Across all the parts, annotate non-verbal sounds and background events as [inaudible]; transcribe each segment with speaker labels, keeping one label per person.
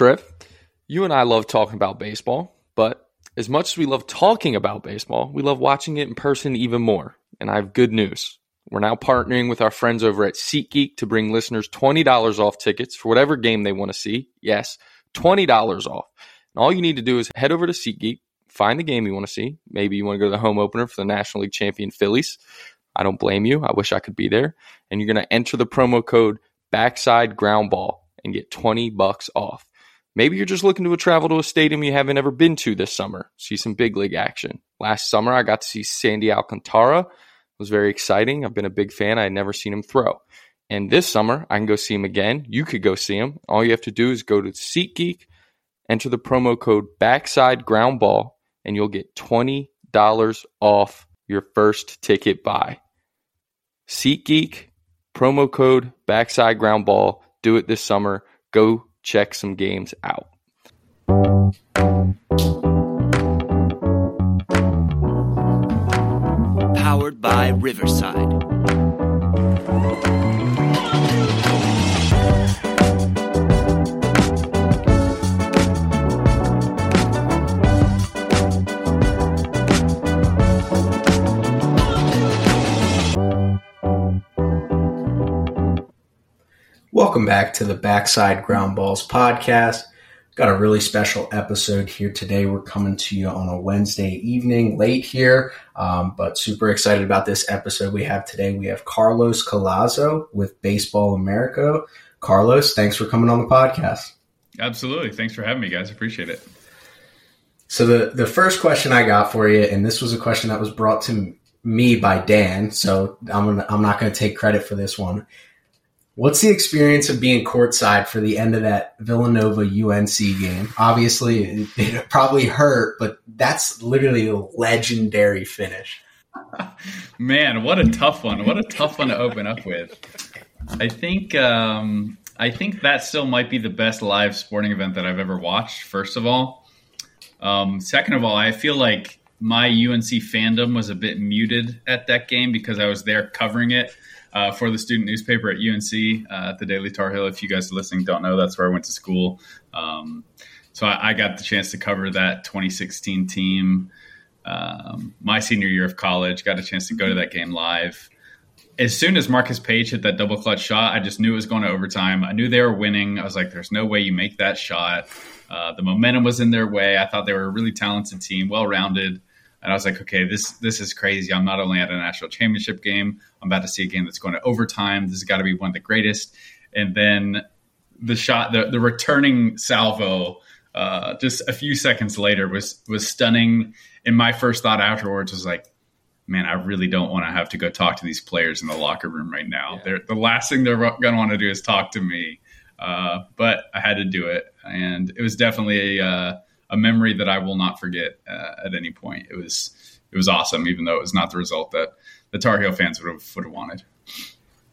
Speaker 1: Trev. You and I love talking about baseball, but as much as we love talking about baseball, we love watching it in person even more. And I have good news. We're now partnering with our friends over at SeatGeek to bring listeners $20 off tickets for whatever game they want to see. Yes, $20 off. And all you need to do is head over to SeatGeek, find the game you want to see. Maybe you want to go to the home opener for the National League champion Phillies. I don't blame you. I wish I could be there. And you're going to enter the promo code backside ground ball and get 20 bucks off. Maybe you're just looking to travel to a stadium you haven't ever been to this summer, see some big league action. Last summer, I got to see Sandy Alcantara. It was very exciting. I've been a big fan. I had never seen him throw. And this summer, I can go see him again. You could go see him. All you have to do is go to SeatGeek, enter the promo code backside ground ball, and you'll get $20 off your first ticket buy. SeatGeek, promo code backside ground ball. Do it this summer. Go check some games out.
Speaker 2: Powered by Riverside.
Speaker 3: Welcome back to the Backside Ground Balls podcast. Got a really special episode here today. We're coming to you on a Wednesday evening, late here, um, but super excited about this episode we have today. We have Carlos Collazo with Baseball America. Carlos, thanks for coming on the podcast.
Speaker 4: Absolutely. Thanks for having me, guys. Appreciate it.
Speaker 3: So the the first question I got for you, and this was a question that was brought to me by Dan, so I'm gonna, I'm not going to take credit for this one What's the experience of being courtside for the end of that Villanova UNC game? Obviously, it, it probably hurt, but that's literally a legendary finish. [laughs]
Speaker 4: Man, what a tough one! What a tough one to open up with. I think um, I think that still might be the best live sporting event that I've ever watched. First of all, um, second of all, I feel like my UNC fandom was a bit muted at that game because I was there covering it uh, for the student newspaper at UNC uh, at the Daily Tar Heel. If you guys are listening don't know, that's where I went to school. Um, so I, I, got the chance to cover that 2016 team. Um, my senior year of college, got a chance to go to that game live. As soon as Marcus Paige hit that double clutch shot, I just knew it was going to overtime. I knew they were winning. I was like, "There's no way you make that shot." Uh, the momentum was in their way. I thought they were a really talented team, well rounded. And I was like, okay, this this is crazy. I'm not only at a national championship game, I'm about to see a game that's going to overtime. This has got to be one of the greatest. And then the shot, the, the returning salvo, uh, just a few seconds later was was stunning. And my first thought afterwards was like, man, I really don't want to have to go talk to these players in the locker room right now. Yeah. They're, the last thing they're going to want to do is talk to me. Uh, but I had to do it, and it was definitely a uh, a memory that I will not forget uh, at any point. It was it was awesome, even though it was not the result that the Tar Heel fans would have would have wanted.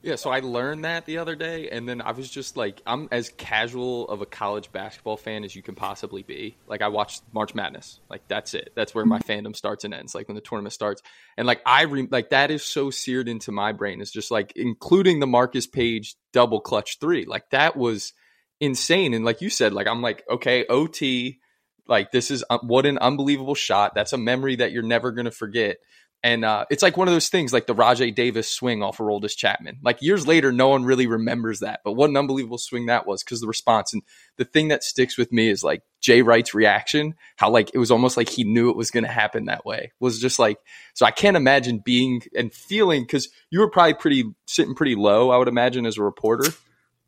Speaker 1: Yeah, so I learned that the other day, and then I was just like, I'm as casual of a college basketball fan as you can possibly be. Like, I watched March Madness, like that's it. That's where my fandom starts and ends. Like when the tournament starts, and like I re- like that is so seared into my brain. It's just like including the Marcus Paige double clutch three. Like that was insane. And like you said, like I'm like, okay, OT like this is uh, what an unbelievable shot. That's a memory that you're never going to forget. And uh, it's like one of those things, like the Rajai Davis swing off of Aroldis Chapman. Like years later, no one really remembers that, but what an unbelievable swing that was because the response. And the thing that sticks with me is like Jay Wright's reaction. How like it was almost like he knew it was going to happen that way. Was just like so. I can't imagine being and feeling because you were probably pretty sitting pretty low. I would imagine as a reporter.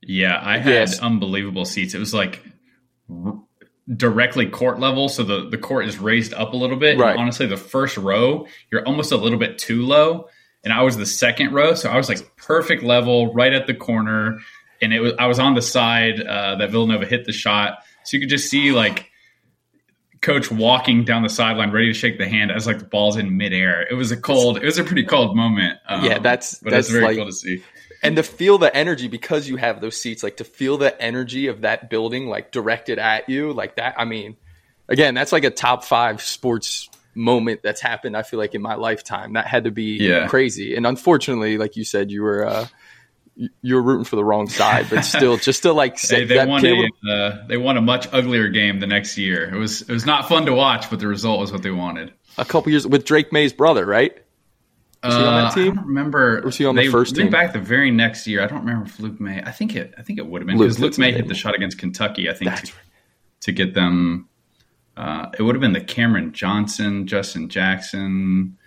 Speaker 4: Yeah, I had yes. unbelievable seats. It was like directly court level, so the the court is raised up a little bit. Right. And honestly, the first row you're almost a little bit too low, and I was the second row, so I was like perfect level, right at the corner, and it was I was on the side uh, that Villanova hit the shot, so you could just see like coach walking down the sideline ready to shake the hand as like the ball's in midair. It was a cold, it was a pretty cold moment.
Speaker 1: Um, yeah, that's
Speaker 4: but
Speaker 1: that's
Speaker 4: very
Speaker 1: like,
Speaker 4: cool to see
Speaker 1: and to feel the energy because you have those seats like to feel the energy of that building like directed at you like that i mean again that's like a top five sports moment that's happened i feel like in my lifetime that had to be yeah. crazy and unfortunately like you said you were uh you were rooting for the wrong side, but still, [laughs] just to like
Speaker 4: say
Speaker 1: they,
Speaker 4: they won a uh, they won a much uglier game the next year. It was it was not fun to watch, but the result was what they wanted.
Speaker 1: A couple years with Drake Maye's brother, right?
Speaker 4: Was he on that team? Uh, I don't remember.
Speaker 1: Was he on they the first
Speaker 4: team?
Speaker 1: back
Speaker 4: the very next year. I don't remember if Luke Maye. I think it. I think it would have been because Luke, Luke Maye hit the shot against Kentucky. I think to, to, get them. Uh, it would have been the Cameron Johnson, Justin Jackson,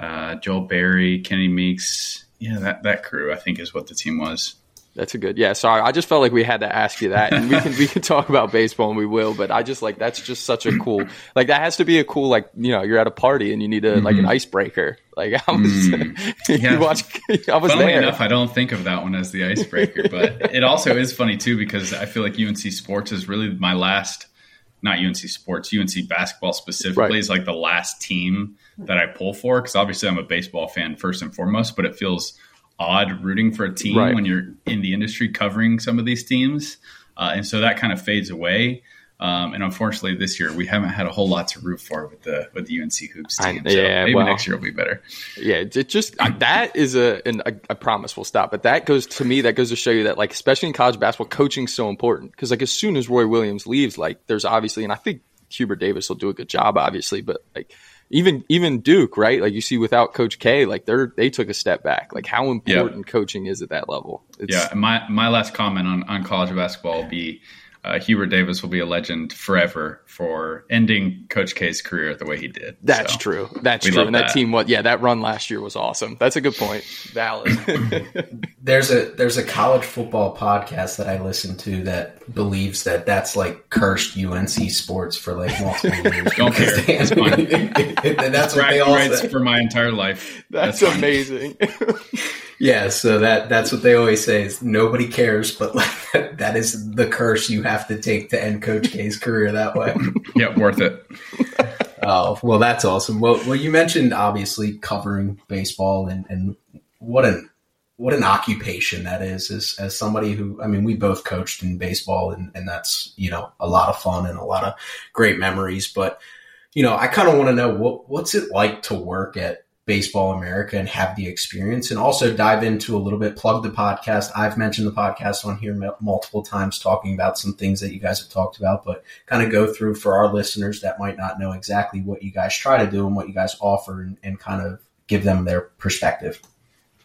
Speaker 4: uh, Joel Berry, Kenny Meeks. Yeah, that that crew. I think is what the team was.
Speaker 1: That's a good. Yeah, sorry. I just felt like we had to ask you that, and we can we can talk about baseball and we will. But I just like that's just such a cool like that has to be a cool like you know you're at a party and you need a mm-hmm. like an mm-hmm. icebreaker. Like I was, [laughs] mm. yeah. watch,
Speaker 4: I was Funnily there. enough, I don't think of that one as the icebreaker, but it also is funny too because I feel like UNC sports is really my last, not UNC sports, UNC basketball specifically right. is like the last team that I pull for because obviously I'm a baseball fan first and foremost, but it feels odd rooting for a team right. when you're in the industry covering some of these teams. Uh, and so that kind of fades away. Um, and unfortunately, this year we haven't had a whole lot to root for with the with the UNC hoops team. I, yeah, so maybe well, next year will be better.
Speaker 1: Yeah, it just that is a, an, a I promise we'll stop. But that goes to me. That goes to show you that like especially in college basketball, coaching is so important because like as soon as Roy Williams leaves, like there's obviously, and I think Hubert Davis will do a good job, obviously, but like even even Duke, right? Like you see, without Coach K, like they're they took a step back. Like how important coaching is at that level?
Speaker 4: It's, yeah, my my last comment on on college basketball will be uh, Hubert Davis will be a legend forever for ending Coach K's career the way he did.
Speaker 1: That's so, true. That's true. And that, that, team, what? Yeah, that run last year was awesome. That's a good point. Valid. [laughs]
Speaker 3: there's a there's a college football podcast that I listen to that believes that that's like cursed UNC sports for like multiple [laughs] years.
Speaker 4: Don't care. They, that's fine. [laughs] that's what they all say. for my entire life.
Speaker 1: That's, that's amazing.
Speaker 3: Yeah, so that that's what they always say is nobody cares, but [laughs] like that is the curse you have to take to end Coach K's career that way. [laughs]
Speaker 4: yep, worth it. [laughs]
Speaker 3: Oh well, that's awesome. Well, well, you mentioned obviously covering baseball and and what an what an occupation that is. As as somebody who, I mean, we both coached in baseball, and and that's you know a lot of fun and a lot of great memories. But you know, I kind of want to know what what's it like to work at Baseball America and have the experience and also dive into a little bit, plug the podcast. I've mentioned the podcast on here multiple times talking about some things that you guys have talked about, but kind of go through for our listeners that might not know exactly what you guys try to do and what you guys offer and, and kind of give them their perspective.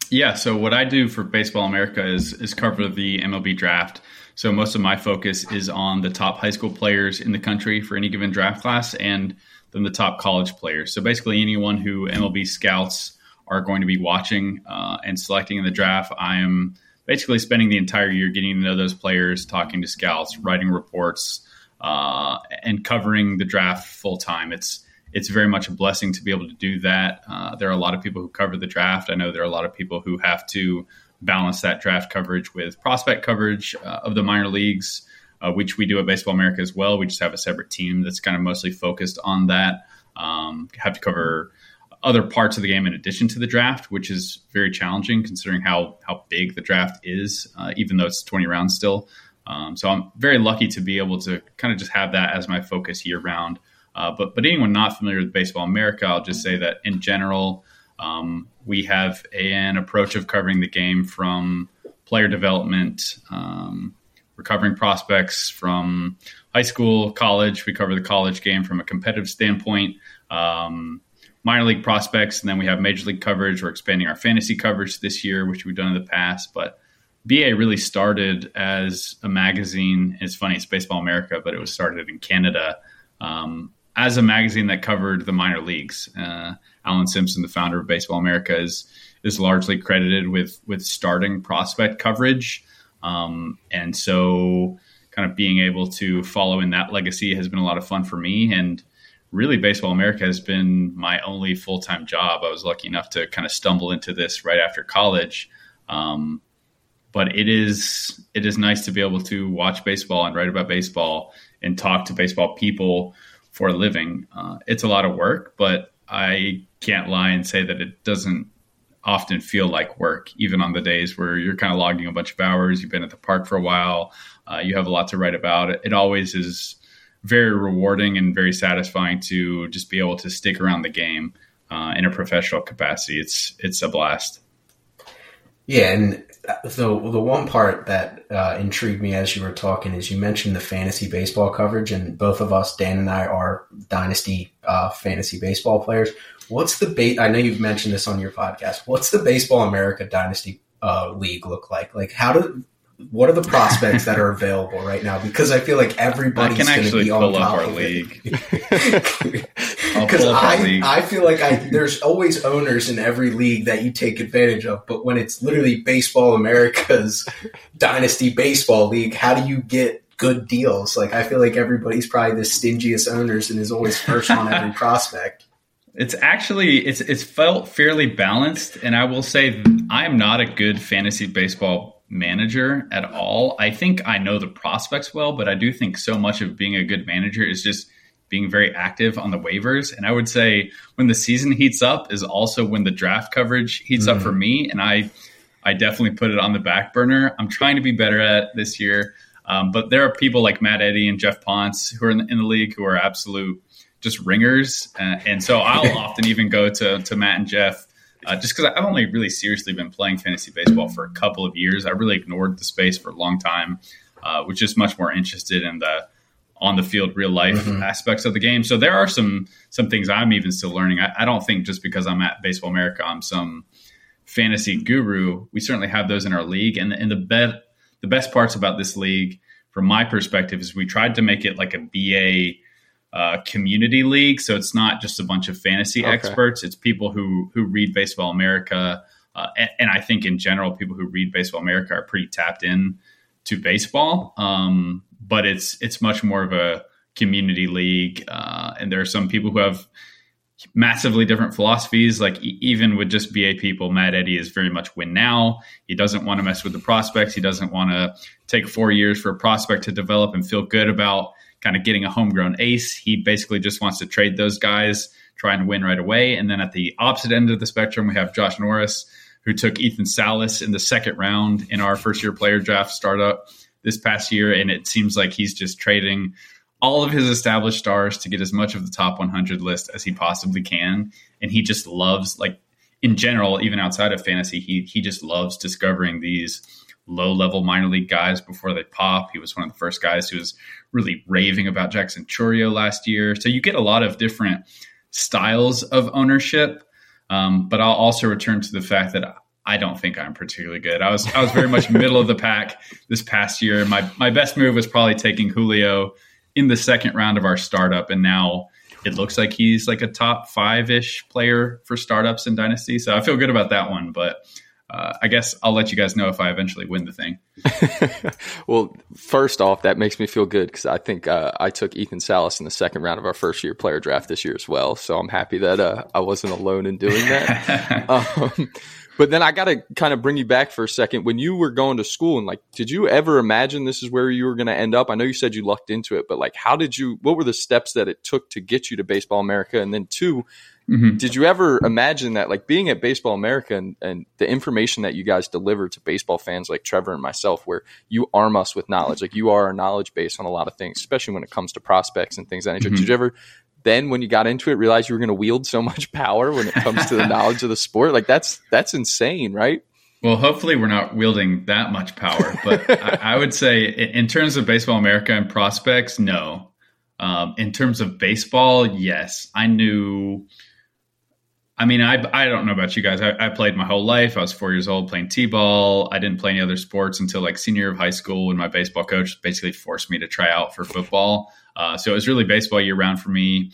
Speaker 4: Yeah, so what I do for Baseball America is is cover the MLB draft. So most of my focus is on the top high school players in the country for any given draft class and than the top college players. So basically, anyone who MLB scouts are going to be watching uh, and selecting in the draft, I am basically spending the entire year getting to know those players, talking to scouts, writing reports, uh, and covering the draft full time. It's it's very much a blessing to be able to do that. Uh, there are a lot of people who cover the draft. I know there are a lot of people who have to balance that draft coverage with prospect coverage uh, of the minor leagues uh, which we do at Baseball America as well. We just have a separate team that's kind of mostly focused on that. Um, have to cover other parts of the game in addition to the draft, which is very challenging considering how how big the draft is, uh, even though it's 20 rounds still. Um, so I'm very lucky to be able to kind of just have that as my focus year round. Uh, but but anyone not familiar with Baseball America, I'll just say that in general, um, we have an approach of covering the game from player development, um, recovering prospects from high school, college. We cover the college game from a competitive standpoint. Um, minor league prospects, and then we have major league coverage. We're expanding our fantasy coverage this year, which we've done in the past. But BA really started as a magazine. It's funny, it's Baseball America, but it was started in Canada um, as a magazine that covered the minor leagues. Uh, Allan Simpson, the founder of Baseball America, is is largely credited with with starting prospect coverage. Um, and so, kind of being able to follow in that legacy has been a lot of fun for me. And really, Baseball America has been my only full time job. I was lucky enough to kind of stumble into this right after college. Um, but it is it is nice to be able to watch baseball and write about baseball and talk to baseball people for a living. Uh, it's a lot of work, but I can't lie and say that it doesn't often feel like work, even on the days where you're kind of logging a bunch of hours. You've been at the park for a while. Uh, you have a lot to write about. It, always is very rewarding and very satisfying to just be able to stick around the game uh, in a professional capacity. It's it's a blast.
Speaker 3: Yeah, and the the one part that uh, intrigued me as you were talking is you mentioned the fantasy baseball coverage, and both of us, Dan and I, are dynasty uh, fantasy baseball players. What's the bait? I know you've mentioned this on your podcast. What's the Baseball America Dynasty uh, League look like? Like, how do what are the prospects that are available right now? Because I feel like everybody's going to be on top
Speaker 4: our
Speaker 3: of
Speaker 4: league. [laughs] [laughs]
Speaker 3: Because I, I feel like I [laughs] there's always owners in every league that you take advantage of, but when it's literally Baseball America's [laughs] Dynasty Baseball League, how do you get good deals? Like I feel like everybody's probably the stingiest owners and is always first on every [laughs] prospect.
Speaker 4: It's actually it's it's felt fairly balanced, and I will say I am not a good fantasy baseball manager at all. I think I know the prospects well, but I do think so much of being a good manager is just being very active on the waivers. And I would say when the season heats up is also when the draft coverage heats mm-hmm. up for me. And I, I definitely put it on the back burner. I'm trying to be better at this year. Um, but there are people like Matt Eddy and Jeff Pontes who are in the, in the league who are absolute just ringers. Uh, and so I'll [laughs] often even go to, to Matt and Jeff uh, just because I've only really seriously been playing fantasy baseball for a couple of years. I really ignored the space for a long time, uh, was just much more interested in the on the field real life mm-hmm. aspects of the game. So there are some some things I'm even still learning. I, I, don't think just because I'm at Baseball America, I'm some fantasy guru. We certainly have those in our league, and and the best the best parts about this league, from my perspective, is we tried to make it like a BA uh, community league. So it's not just a bunch of fantasy okay. experts. It's people who who read Baseball America, uh, and, and, I think in general, people who read Baseball America are pretty tapped in to baseball. Um, but it's it's much more of a community league, uh, and there are some people who have massively different philosophies. Like even with just BA people, Matt Eddy is very much win now. He doesn't want to mess with the prospects. He doesn't want to take four years for a prospect to develop and feel good about kind of getting a homegrown ace. He basically just wants to trade those guys, try and win right away. And then at the opposite end of the spectrum, we have Josh Norris, who took Ethan Salas in the second round in our first year player draft startup this past year. And it seems like he's just trading all of his established stars to get as much of the top 100 list as he possibly can. And he just loves, like, in general, even outside of fantasy, he, he just loves discovering these low level minor league guys before they pop. He was one of the first guys who was really raving about Jackson Chourio last year. So you get a lot of different styles of ownership. Um, but I'll also return to the fact that I don't think I'm particularly good. I was I was very much middle of the pack this past year. My my best move was probably taking Julio in the second round of our startup, and now it looks like he's like a top five ish player for startups in Dynasty. So I feel good about that one. But uh, I guess I'll let you guys know if I eventually win the thing. [laughs]
Speaker 1: well, first off, that makes me feel good because I think uh, I took Ethan Salas in the second round of our first year player draft this year as well. So I'm happy that uh, I wasn't alone in doing that. [laughs] um, but then I got to kind of bring you back for a second. When you were going to school and like, did you ever imagine this is where you were going to end up? I know you said you lucked into it, but like, how did you, what were the steps that it took to get you to Baseball America? And then two, Mm-hmm. Did you ever imagine that, like being at Baseball America and, and, the information that you guys deliver to baseball fans like Trevor and myself, where you arm us with knowledge, like you are our knowledge base on a lot of things, especially when it comes to prospects and things that nature. Mm-hmm. Did you ever then, when you got into it, realize you were going to wield so much power when it comes to the [laughs] knowledge of the sport? Like that's that's insane, right?
Speaker 4: Well, hopefully, we're not wielding that much power, but I, [laughs] I, would say, in terms of Baseball America and prospects, no. Um, in terms of baseball, yes, I knew I mean, I, I don't know about you guys. I, I, played my whole life. I was four years old playing t-ball. I didn't play any other sports until like senior of high school when my baseball coach basically forced me to try out for football. Uh, so it was really baseball year round for me.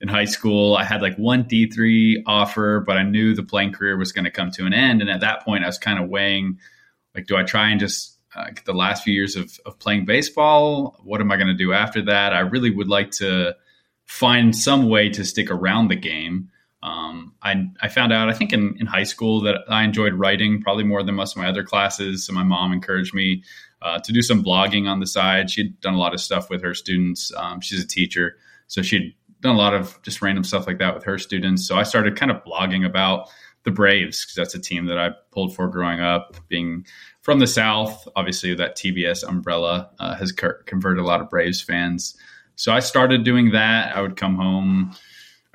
Speaker 4: In high school, I had like one D3 offer, but I knew the playing career was going to come to an end. And at that point, I was kind of weighing, like, do I try and just uh, get the last few years of, of playing baseball? What am I going to do after that? I really would like to find some way to stick around the game. Um, I, I found out, I think in, in high school, that I enjoyed writing probably more than most of my other classes. So my mom encouraged me uh, to do some blogging on the side. She'd done a lot of stuff with her students. Um, she's a teacher. So she'd done a lot of just random stuff like that with her students. So I started kind of blogging about the Braves because that's a team that I pulled for growing up. Being from the South, obviously that TBS umbrella uh, has converted a lot of Braves fans. So I started doing that. I would come home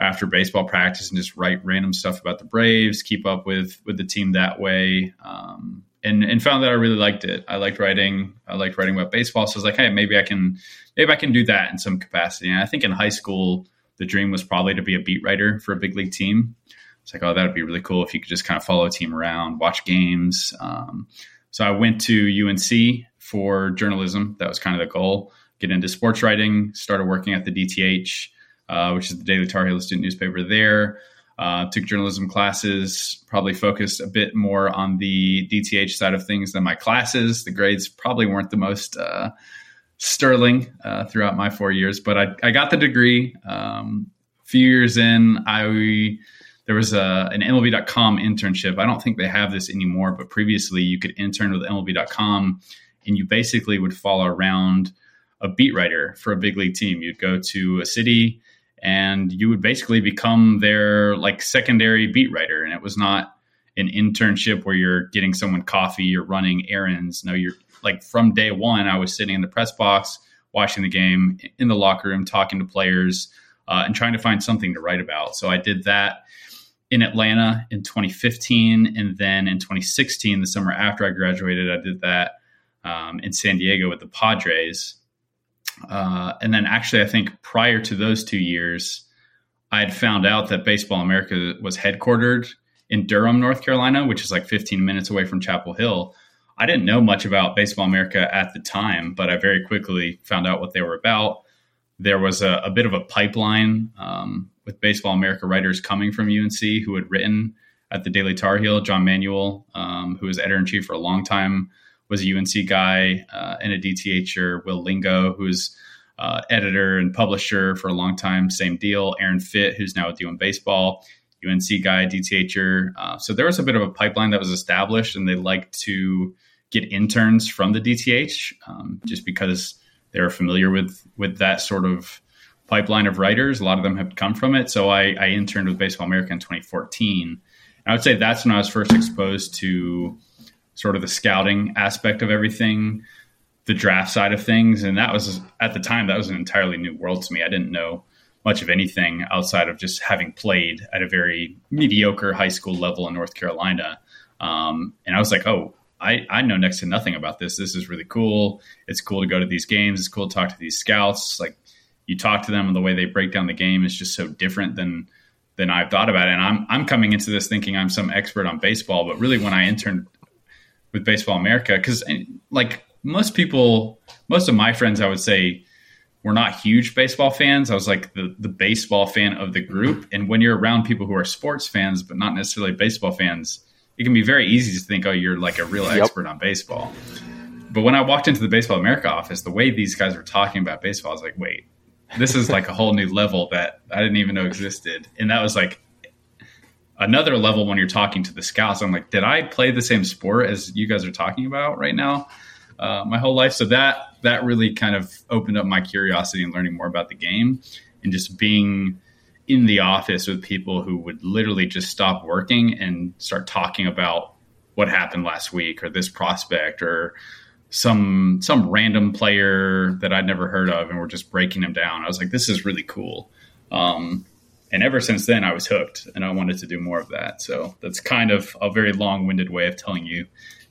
Speaker 4: after baseball practice and just write random stuff about the Braves, keep up with with the team that way. Um, and and found that I really liked it. I liked writing. I liked writing about baseball. So I was like, hey, maybe I can maybe I can do that in some capacity. And I think in high school, the dream was probably to be a beat writer for a big league team. It's like, oh, that would be really cool if you could just kind of follow a team around, watch games. Um, so I went to UNC for journalism. That was kind of the goal. Get into sports writing. Started working at the DTH, uh, which is the Daily Tar Heel student newspaper there. Uh, took journalism classes, probably focused a bit more on the DTH side of things than my classes. The grades probably weren't the most uh, sterling uh, throughout my four years, but I, I got the degree. Um, a few years in, I there was a, an MLB.com internship. I don't think they have this anymore, but previously you could intern with MLB.com and you basically would follow around a beat writer for a big league team. You'd go to a city and you would basically become their like secondary beat writer. And it was not an internship where you're getting someone coffee, you're running errands. No, you're like from day one, I was sitting in the press box, watching the game in the locker room, talking to players, uh, and trying to find something to write about. So I did that in Atlanta in 2015. And then in 2016, the summer after I graduated, I did that um, in San Diego with the Padres. Uh, and then actually, I think prior to those two years, I had found out that Baseball America was headquartered in Durham, North Carolina, which is like 15 minutes away from Chapel Hill. I didn't know much about Baseball America at the time, but I very quickly found out what they were about. There was a, a bit of a pipeline um, with Baseball America writers coming from UNC who had written at the Daily Tar Heel. John Manuel, um, who was editor in chief for a long time, was a UNC guy uh, and a DTHer. Will Lingo, who's uh, editor and publisher for a long time, same deal. Aaron Fitt, who's now with D1Baseball, UNC guy, DTHer. Uh, so there was a bit of a pipeline that was established, and they liked to get interns from the DTH um, just because they're familiar with with that sort of pipeline of writers. A lot of them have come from it. So I, I interned with Baseball America in 2014. And I would say that's when I was first exposed to sort of the scouting aspect of everything, the draft side of things. And that was, at the time, that was an entirely new world to me. I didn't know much of anything outside of just having played at a very mediocre high school level in North Carolina. Um, and I was like, oh, I, I know next to nothing about this. This is really cool. It's cool to go to these games. It's cool to talk to these scouts. Like you talk to them and the way they break down the game is just so different than than I've thought about it. And I'm I'm coming into this thinking I'm some expert on baseball, but really when I interned with Baseball America because eh, like most people, most of my friends, I would say, were not huge baseball fans. I was like the the baseball fan of the group, and when you're around people who are sports fans but not necessarily baseball fans, it can be very easy to think, oh, you're like a real yep. expert on baseball. But when I walked into the Baseball America office, the way these guys were talking about baseball, I was like, wait, this is like a whole new level that I didn't even know existed. And that was like another level when you're talking to the scouts. I'm like, did I play the same sport as you guys are talking about right now? Uh, my whole life. So that that really kind of opened up my curiosity and learning more about the game and just being in the office with people who would literally just stop working and start talking about what happened last week or this prospect or some some random player that I'd never heard of and we're just breaking them down. I was like, this is really cool. Um, and ever since then, I was hooked, and I wanted to do more of that. So that's kind of a very long-winded way of telling you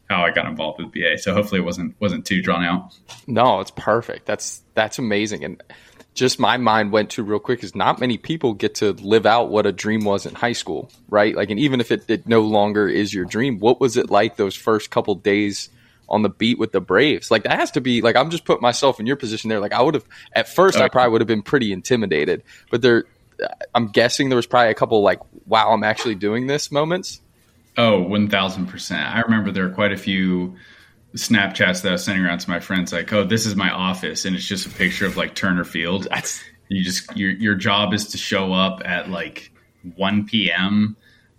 Speaker 4: how I got involved with BA. So hopefully, it wasn't wasn't too drawn out.
Speaker 1: No, it's perfect. That's that's amazing, and just my mind went to real quick is not many people get to live out what a dream was in high school, right? Like, and even if it, it no longer is your dream, what was it like those first couple days? on the beat with the Braves. Like that has to be like I'm just putting myself in your position there. Like I would have at first okay. I probably would have been pretty intimidated, but there I'm guessing there was probably a couple like, wow, I'm actually doing this moments.
Speaker 4: Oh, 1000%. I remember there were quite a few Snapchats that I was sending around to my friends like, oh, this is my office. And it's just a picture of like Turner Field. That's, you just, your, your job is to show up at like 1 p.m.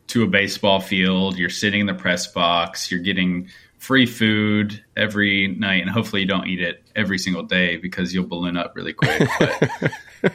Speaker 4: to a baseball field. You're sitting in the press box. You're getting free food every night. And hopefully you don't eat it every single day because you'll balloon up really quick. [laughs] But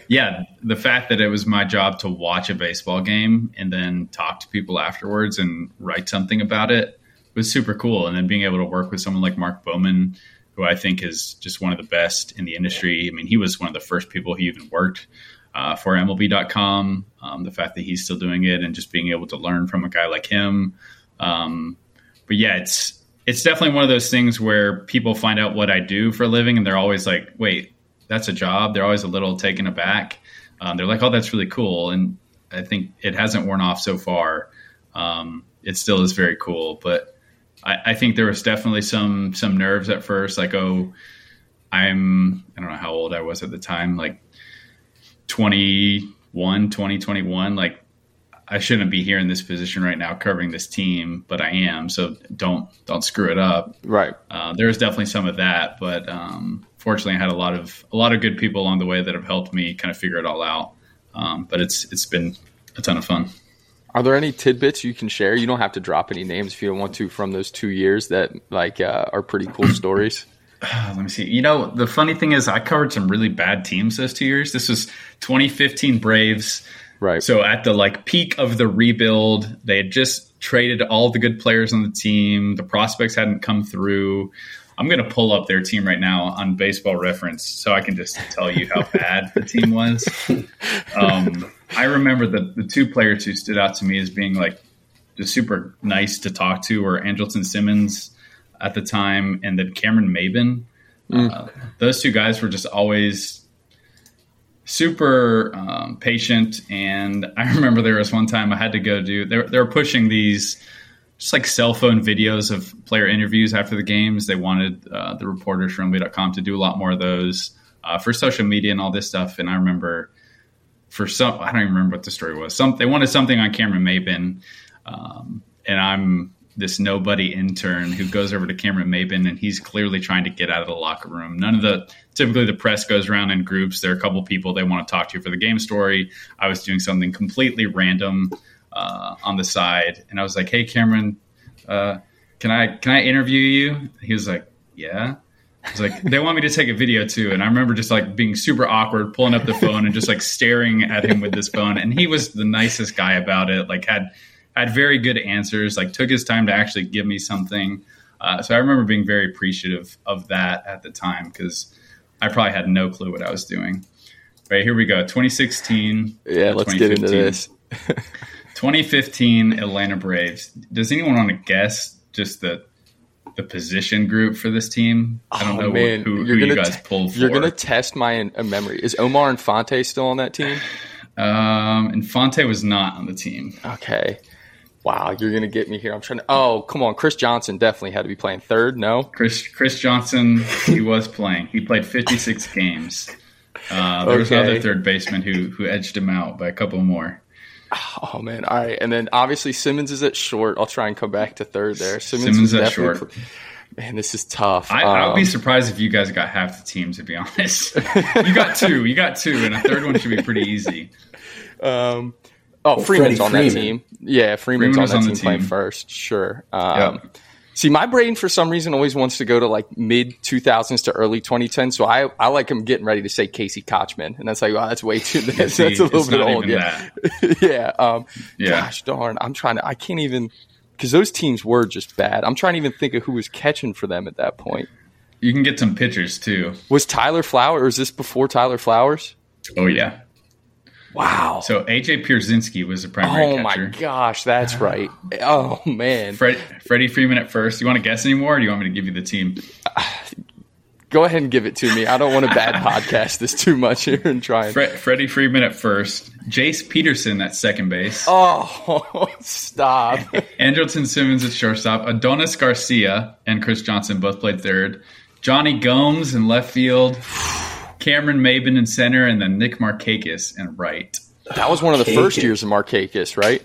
Speaker 4: yeah, the fact that it was my job to watch a baseball game and then talk to people afterwards and write something about it was super cool. And then being able to work with someone like Mark Bowman, who I think is just one of the best in the industry. I mean, he was one of the first people who even worked uh, for MLB.com. Um, the fact that he's still doing it and just being able to learn from a guy like him. Um, but yeah, it's it's definitely one of those things where people find out what I do for a living, and they're always like, "Wait, that's a job." They're always a little taken aback. Um, they're like, "Oh, that's really cool," and I think it hasn't worn off so far. Um, it still is very cool, but I, I think there was definitely some some nerves at first, like, "Oh, I'm I don't know how old I was at the time, like 21, 20, 21, like I shouldn't be here in this position right now covering this team, but I am. So don't don't screw it up.
Speaker 1: Right.
Speaker 4: Uh, there was definitely some of that, but um, fortunately, I had a lot of a lot of good people along the way that have helped me kind of figure it all out. Um, but it's it's been a ton of fun.
Speaker 1: Are there any tidbits you can share? You don't have to drop any names if you don't want to from those two years that like uh, are pretty cool [clears throat] stories.
Speaker 4: Let me see. You know, the funny thing is, I covered some really bad teams those two years. This was 2015 Braves.
Speaker 1: Right.
Speaker 4: So at the like peak of the rebuild, they had just traded all the good players on the team. The prospects hadn't come through. I'm going to pull up their team right now on Baseball Reference so I can just tell you how bad the team was. [laughs] Um, I remember the the two players who stood out to me as being like just super nice to talk to were Andrelton Simmons at the time and then Cameron Maybin. Uh, those two guys were just always super um, patient. And I [laughs] remember there was one time I had to go do, they they were pushing these just like cell phone videos of player interviews after the games. They wanted uh, the reporters from NBA.com to do a lot more of those uh, for social media and all this stuff. And I remember for some, I don't even remember what the story was. Some they wanted something on Cameron Maybin, um, and I'm this nobody intern who goes over to Cameron Maybin, and he's clearly trying to get out of the locker room. None of the typically the press goes around in groups. There are a couple people they want to talk to for the game story. I was doing something completely random uh, on the side, and I was like, "Hey, Cameron, uh, can I can I interview you?" He was like, "Yeah." I was like, "They want me to take a video too," and I remember just like being super awkward, pulling up the phone and just like staring at him with this phone. And he was the nicest guy about it. Like had had very good answers. Like took his time to actually give me something. Uh, so I remember being very appreciative of that at the time because I probably had no clue what I was doing. Right here we go, 2016.
Speaker 1: Yeah, let's get into
Speaker 4: 2015.
Speaker 1: this. [laughs]
Speaker 4: 2015 Atlanta Braves. Does anyone want to guess just the the position group for this team? I don't
Speaker 1: Oh,
Speaker 4: know
Speaker 1: man.
Speaker 4: who, who you guys
Speaker 1: t-
Speaker 4: pulled for.
Speaker 1: You're gonna test my uh, memory. Is Omar Infante still on that team?
Speaker 4: um, Infante was not on the team.
Speaker 1: Okay. Wow, you're gonna get me here. I'm trying to. Oh, come on. Chris Johnson definitely had to be playing third. No.
Speaker 4: Chris Chris Johnson, he was playing. He played 56 games. Uh, there was another third baseman who who edged him out by a couple more. [sighs]
Speaker 1: Oh man. All right, and then obviously Simmons is at short. I'll try and come back to third there. Simmons,
Speaker 4: Simmons
Speaker 1: is
Speaker 4: at
Speaker 1: definitely-
Speaker 4: short.
Speaker 1: Man, this is tough.
Speaker 4: I, I would be
Speaker 1: Um,
Speaker 4: surprised if you guys got half the team. To be [laughs] honest, you got two. You got two, and a third one should be pretty easy.
Speaker 1: Um, oh, Freeman's
Speaker 3: Freddie
Speaker 1: on that team. Yeah, Freeman's
Speaker 4: Freeman
Speaker 1: on that
Speaker 4: on the
Speaker 1: team, playing first. Sure. Um,
Speaker 4: Yep.
Speaker 1: See, my brain for some reason always wants to go to like mid 2000s to early 2010. So I, I like him getting ready to say Casey Kotchman, and that's like, wow, that's way too. [laughs] That's, that's a little bit old. Yeah, [laughs] yeah. Um,
Speaker 4: Yeah.
Speaker 1: Gosh darn, I'm trying to. I can't even because those teams were just bad. I'm trying to even think of who was catching for them at that point.
Speaker 4: You can get some pitchers too.
Speaker 1: Was Tyler Flowers? Or is this before Tyler Flowers?
Speaker 4: Oh yeah.
Speaker 1: Wow.
Speaker 4: So AJ Pierzynski was the primary catcher.
Speaker 1: oh my gosh, that's [sighs] right. Oh man.
Speaker 4: Fred, Freddie Freeman at first. You want to guess anymore, or do you want me to give you the team? [sighs]
Speaker 1: Go ahead and give it to me. I don't want to bad [laughs] podcast this too much here and try and.
Speaker 4: Fre- Freddie Freeman at first. Jace Peterson at second base.
Speaker 1: Oh, [laughs] stop. [laughs]
Speaker 4: Andrelton Simmons at shortstop. Adonis Garcia and Chris Johnson both played third. Jonny Gomes in left field. [sighs] Cameron Maybin in center, and then Nick Markakis in right.
Speaker 1: That was one of the first years of Markakis, right?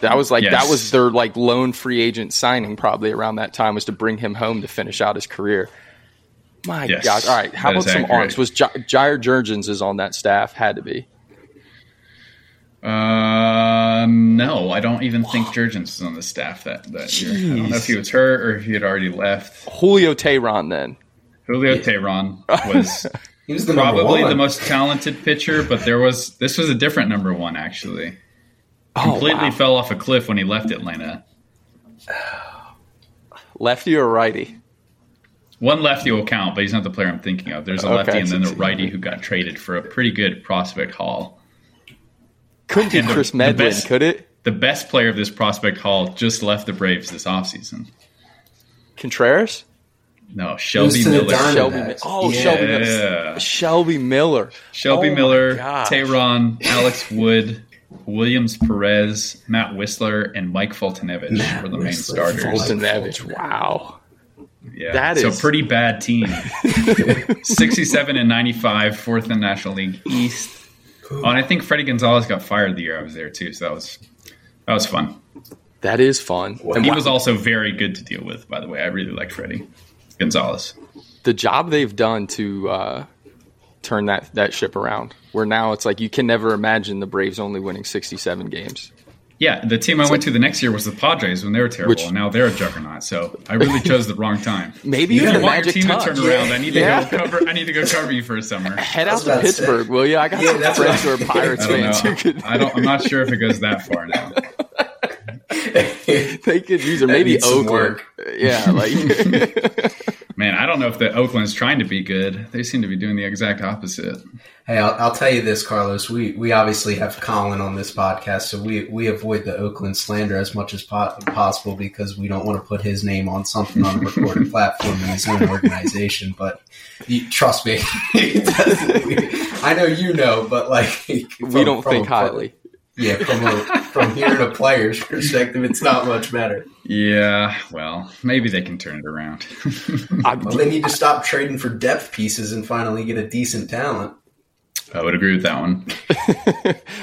Speaker 1: That was like that was their like lone free agent signing probably around that time was to bring him home to finish out his career. My
Speaker 4: Yes,
Speaker 1: God! All right, how
Speaker 4: that
Speaker 1: about some
Speaker 4: accurate.
Speaker 1: arms? Was J- Jair Jurrjens is on that staff? Had to be.
Speaker 4: Uh, no, I don't even think Jurrjens is on the staff that, that year. I don't know if he was hurt or if he had already left.
Speaker 1: Julio Teheran then.
Speaker 4: Julio Teheran was [laughs]
Speaker 3: He was the
Speaker 4: probably the most talented pitcher, but there was this was a different number one actually. Oh, Completely
Speaker 1: Oh, wow.
Speaker 4: fell off a cliff when he left Atlanta.
Speaker 1: lefty or righty?
Speaker 4: One lefty will count, but he's not the player I'm thinking of. There's a
Speaker 1: Okay,
Speaker 4: lefty and then the righty who got traded for a pretty good prospect haul.
Speaker 1: Couldn't be
Speaker 4: And the-
Speaker 1: Chris
Speaker 4: the best-
Speaker 1: could it?
Speaker 4: The best player of this prospect haul just left the Braves this offseason.
Speaker 1: Contreras.
Speaker 4: No, Shelby Miller.
Speaker 1: Shelby. Mi- Oh,
Speaker 3: Yeah.
Speaker 1: Shelby. Miller. Shelby Miller.
Speaker 4: Shelby
Speaker 1: Oh
Speaker 4: Miller,
Speaker 1: gosh.
Speaker 4: Teheran, Alex Wood, Williams Perez, Matt Wisler, and Mike Foltynewicz
Speaker 3: Matt
Speaker 4: were the main
Speaker 3: Wisler.
Speaker 4: starters.
Speaker 1: Foltynewicz. Wow.
Speaker 4: Yeah,
Speaker 1: That
Speaker 4: so
Speaker 1: is-
Speaker 4: pretty bad team. [laughs] 67 and 95, fourth in the National League East. Oh, and I think Fredi Gonzalez got fired the year I was there too, so that was that was fun.
Speaker 1: That is fun.
Speaker 3: Wow.
Speaker 1: And
Speaker 4: He
Speaker 1: wow,
Speaker 4: was also very good to deal with, by the way. I really liked Fredi Gonzalez.
Speaker 1: the job they've done to uh, turn that, that ship around, where now it's like you can never imagine the Braves only winning 67 games.
Speaker 4: Yeah, the team I went to the next year was the Padres when they were terrible,
Speaker 1: Which-
Speaker 4: and now they're a juggernaut. So I really [laughs] chose the wrong time.
Speaker 1: Maybe
Speaker 3: Yeah.
Speaker 1: even
Speaker 4: If
Speaker 1: the
Speaker 4: you want your
Speaker 1: magic
Speaker 4: team
Speaker 1: touch.
Speaker 4: to turn around, I need to
Speaker 1: Yeah.
Speaker 4: go cover. I need to go cover you for a summer. [laughs]
Speaker 1: Head out
Speaker 3: was
Speaker 1: to
Speaker 3: about to.
Speaker 1: Pittsburgh, will you? I got
Speaker 3: Yeah,
Speaker 1: some
Speaker 3: that's
Speaker 1: friends who are Pirates
Speaker 4: I don't
Speaker 1: fans.
Speaker 4: Know. I don't, I'm not sure if it goes that far now. [laughs] [laughs]
Speaker 1: they could use or maybe
Speaker 3: needs
Speaker 1: Oakland.
Speaker 3: work.
Speaker 1: Yeah, like [laughs] [laughs]
Speaker 4: Man, I don't know if the Oakland's trying to be good. They seem to be doing the exact opposite.
Speaker 3: Hey, I'll, I'll tell you this, Carlos. We we obviously have Colin on this podcast, so we we avoid the Oakland slander as much as po- possible because we don't want to put his name on something on a recorded platform in his own organization. But you, trust me, it doesn't- I know you know, but like
Speaker 1: we
Speaker 3: from-
Speaker 1: don't
Speaker 3: from
Speaker 1: think
Speaker 3: a-
Speaker 1: highly.
Speaker 3: Yeah, from a, from hearing a player's perspective, it's not much better.
Speaker 4: Yeah, well, maybe they can turn it around. [laughs]
Speaker 3: Well, they need to stop trading for depth pieces and finally get a decent talent.
Speaker 4: I would agree with that one.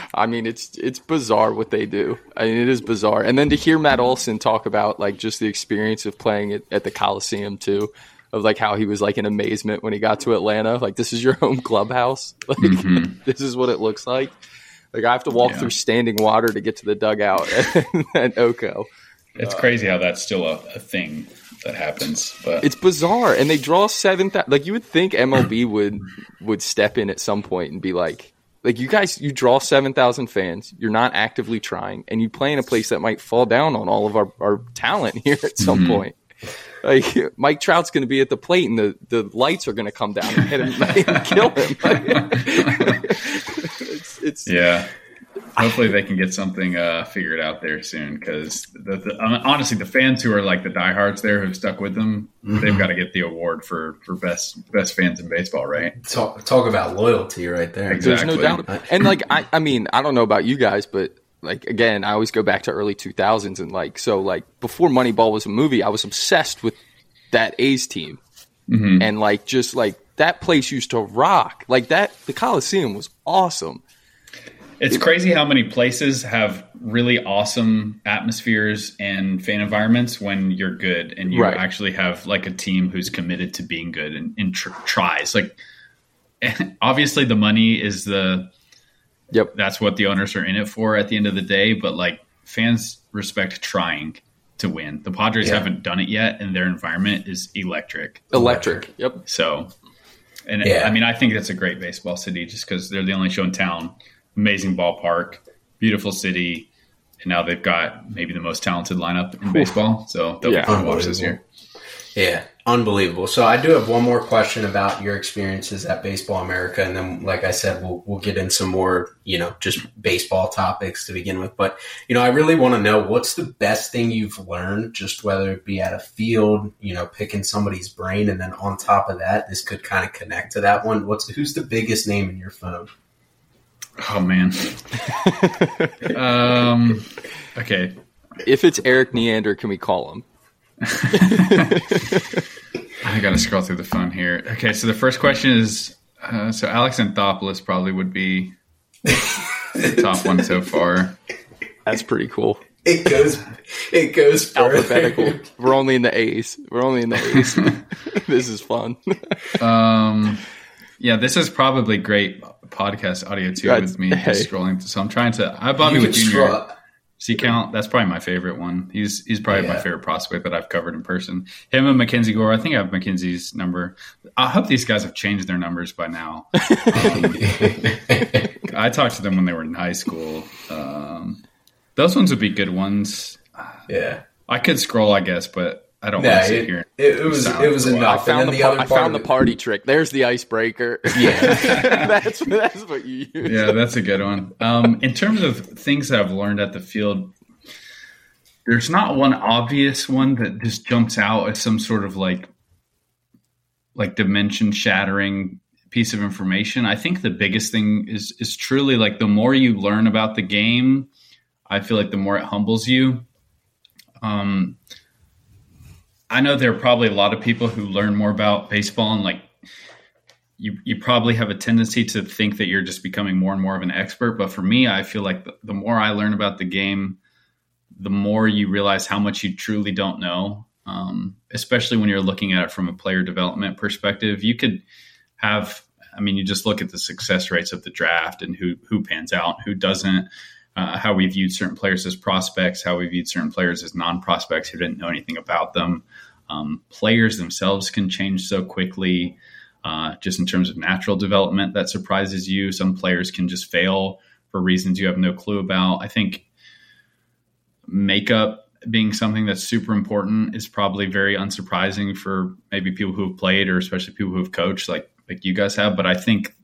Speaker 4: [laughs]
Speaker 1: I mean, it's it's bizarre what they do. I mean, it is bizarre. And then to hear Matt Olson talk about like just the experience of playing it at the Coliseum too, of like how he was like in amazement when he got to Atlanta. Like this is your [laughs] home clubhouse. Like mm-hmm. this is what it looks like. Like I have to walk
Speaker 4: Yeah.
Speaker 1: through standing water to get to the dugout [laughs] at, at Oko.
Speaker 4: It's crazy how that's still a, a thing that happens. But
Speaker 1: It's bizarre, and they draw seven. Th- like you would think MLB [clears throat] would would step in at some point and be like, like you guys, you draw seven thousand fans. You're not actively trying, and you play in a place that might fall down on all of our, our talent here at some mm-hmm. point. Like Mike Trout's going to be at the plate, and the, the lights are going to come down and hit him [laughs] and kill him. [laughs] it's, it's
Speaker 4: yeah, hopefully they can get something uh, figured out there soon. Because the, the, honestly, the fans who are like the diehards there who've stuck with them, they've got to get the award for for best best fans in baseball, right?
Speaker 3: Talk, talk about loyalty right there.
Speaker 1: There's no
Speaker 4: Exactly.
Speaker 1: doubt. And like I, I mean, I don't know about you guys, but like again, I always go back to early 2000s and like so like before Moneyball was a movie, I was obsessed with that A's team. And like just like that place used to rock. Like that the Coliseum was awesome.
Speaker 4: It's crazy how many places have really awesome atmospheres and fan environments when you're good and you
Speaker 1: Right.
Speaker 4: actually have like a team who's committed to being good and, and tr- tries. Like, [laughs] obviously, the money is the
Speaker 1: Yep.
Speaker 4: that's what the owners are in it for at the end of the day. But like, fans respect trying to win. The Padres
Speaker 3: Yeah.
Speaker 4: haven't done it yet, and their environment is electric.
Speaker 1: Electric. Yep.
Speaker 4: So, and
Speaker 3: Yeah.
Speaker 4: I mean, I think that's a great baseball city just because they're the only show in town. Amazing ballpark, beautiful city, and now they've got maybe the most talented lineup in baseball. So they'll
Speaker 1: Yeah.
Speaker 4: be fun to watch this year.
Speaker 3: Yeah, unbelievable. So I do have one more question about your experiences at Baseball America, and then, like I said, we'll we'll get in some more, you know, just baseball topics to begin with. But you know, I really want to know what's the best thing you've learned, just whether it be at a field, you know, picking somebody's brain, and then on top of that, this could kind of connect to that one. What's who's the biggest name in your phone?
Speaker 4: Oh man. um. Okay.
Speaker 1: If it's Erik Neander, can we call him? [laughs]
Speaker 4: I got to scroll through the phone here. Okay, so the first question is uh, so Alex Anthopoulos probably would be the top one so far.
Speaker 1: That's pretty cool.
Speaker 3: It goes, it goes further.
Speaker 1: Alphabetical. We're only in the A's. We're only in the A's. [laughs] [laughs] this is fun.
Speaker 4: Um, yeah, this is probably great podcast audio too
Speaker 1: That's-
Speaker 4: with me
Speaker 1: hey.
Speaker 4: just scrolling. So I'm trying to. I Bobby
Speaker 3: You
Speaker 4: with Junior.
Speaker 3: scroll-
Speaker 4: C count. That's probably my favorite one. He's he's probably my favorite prospect that I've covered in person. Him and Mackenzie Gore. I think I have Mackenzie's number. I hope these guys have changed their numbers by now. [laughs] Um, [laughs] I talked to them when they were in high school. Um, those ones would be good ones.
Speaker 3: yeah.
Speaker 4: I could scroll, I guess, but I don't
Speaker 3: Nah,
Speaker 4: want to sit
Speaker 3: it,
Speaker 4: here.
Speaker 3: it, it was
Speaker 4: Sound
Speaker 3: it was
Speaker 4: for a while.
Speaker 1: I
Speaker 3: enough.
Speaker 1: found the,
Speaker 3: the
Speaker 1: par-
Speaker 3: other
Speaker 1: I found the party trick. There's the icebreaker. [laughs]
Speaker 3: Yeah. [laughs]
Speaker 1: that's that's what you use.
Speaker 4: yeah, that's a good one. Um, in terms of things that I've learned at the field, there's not one obvious one that just jumps out as some sort of like like dimension shattering piece of information. I think the biggest thing is is truly like the more you learn about the game, I feel like the more it humbles you. Um, I know there are probably a lot of people who learn more about baseball and like you you probably have a tendency to think that you're just becoming more and more of an expert. But for me, I feel like the, the more I learn about the game, the more you realize how much you truly don't know. Um, especially when you're looking at it from a player development perspective, you could have. I mean, you just look at the success rates of the draft and who who pans out, who doesn't. Uh, how we viewed certain players as prospects, how we viewed certain players as non prospects who didn't know anything about them. Um, players themselves can change so quickly, uh, just in terms of natural development that surprises you. Some players can just fail for reasons you have no clue about. I think makeup being something that's super important is probably very unsurprising for maybe people who have played or especially people who have coached like like you guys have. But I think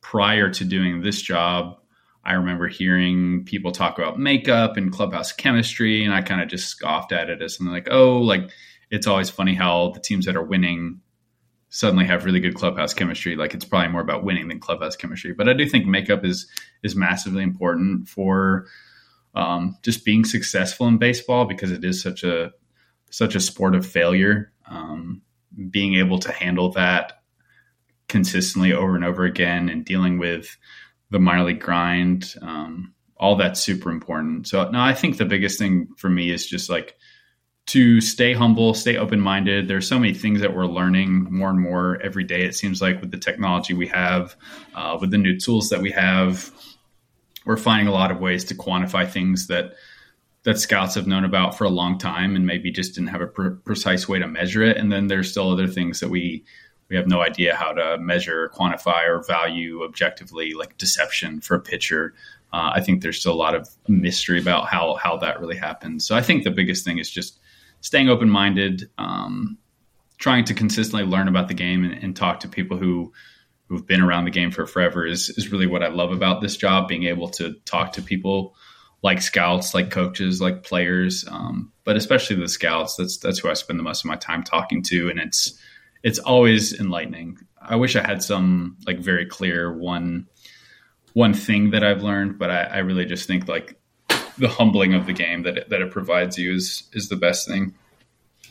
Speaker 4: prior to doing this job, I remember hearing people talk about makeup and clubhouse chemistry, and I kind of just scoffed at it as something like, oh, like it's always funny how the teams that are winning suddenly have really good clubhouse chemistry. Like it's probably more about winning than clubhouse chemistry. But I do think makeup is is massively important for um, just being successful in baseball because it is such a such a sport of failure. Um, being able to handle that consistently over and over again and dealing with the minor league grind, um, all that's super important. So no, I think the biggest thing for me is just like to stay humble, stay open minded. There's so many things that we're learning more and more every day. It seems like with the technology we have, uh, with the new tools that we have, we're finding a lot of ways to quantify things that that scouts have known about for a long time and maybe just didn't have a pre- precise way to measure it. And then there's still other things that we we have no idea how to measure, quantify, or value objectively, like deception for a pitcher. Uh, I think there's still a lot of mystery about how how that really happens. So I think the biggest thing is just staying open minded, um, trying to consistently learn about the game and, and, talk to people who who've been around the game for forever is is really what I love about this job. Being able to talk to people like scouts, like coaches, like players, um, but especially the scouts. That's that's who I spend the most of my time talking to, and it's it's always enlightening. I wish I had some like very clear one one thing that I've learned, but I, I really just think like the humbling of the game that it, that it provides you is is the best thing.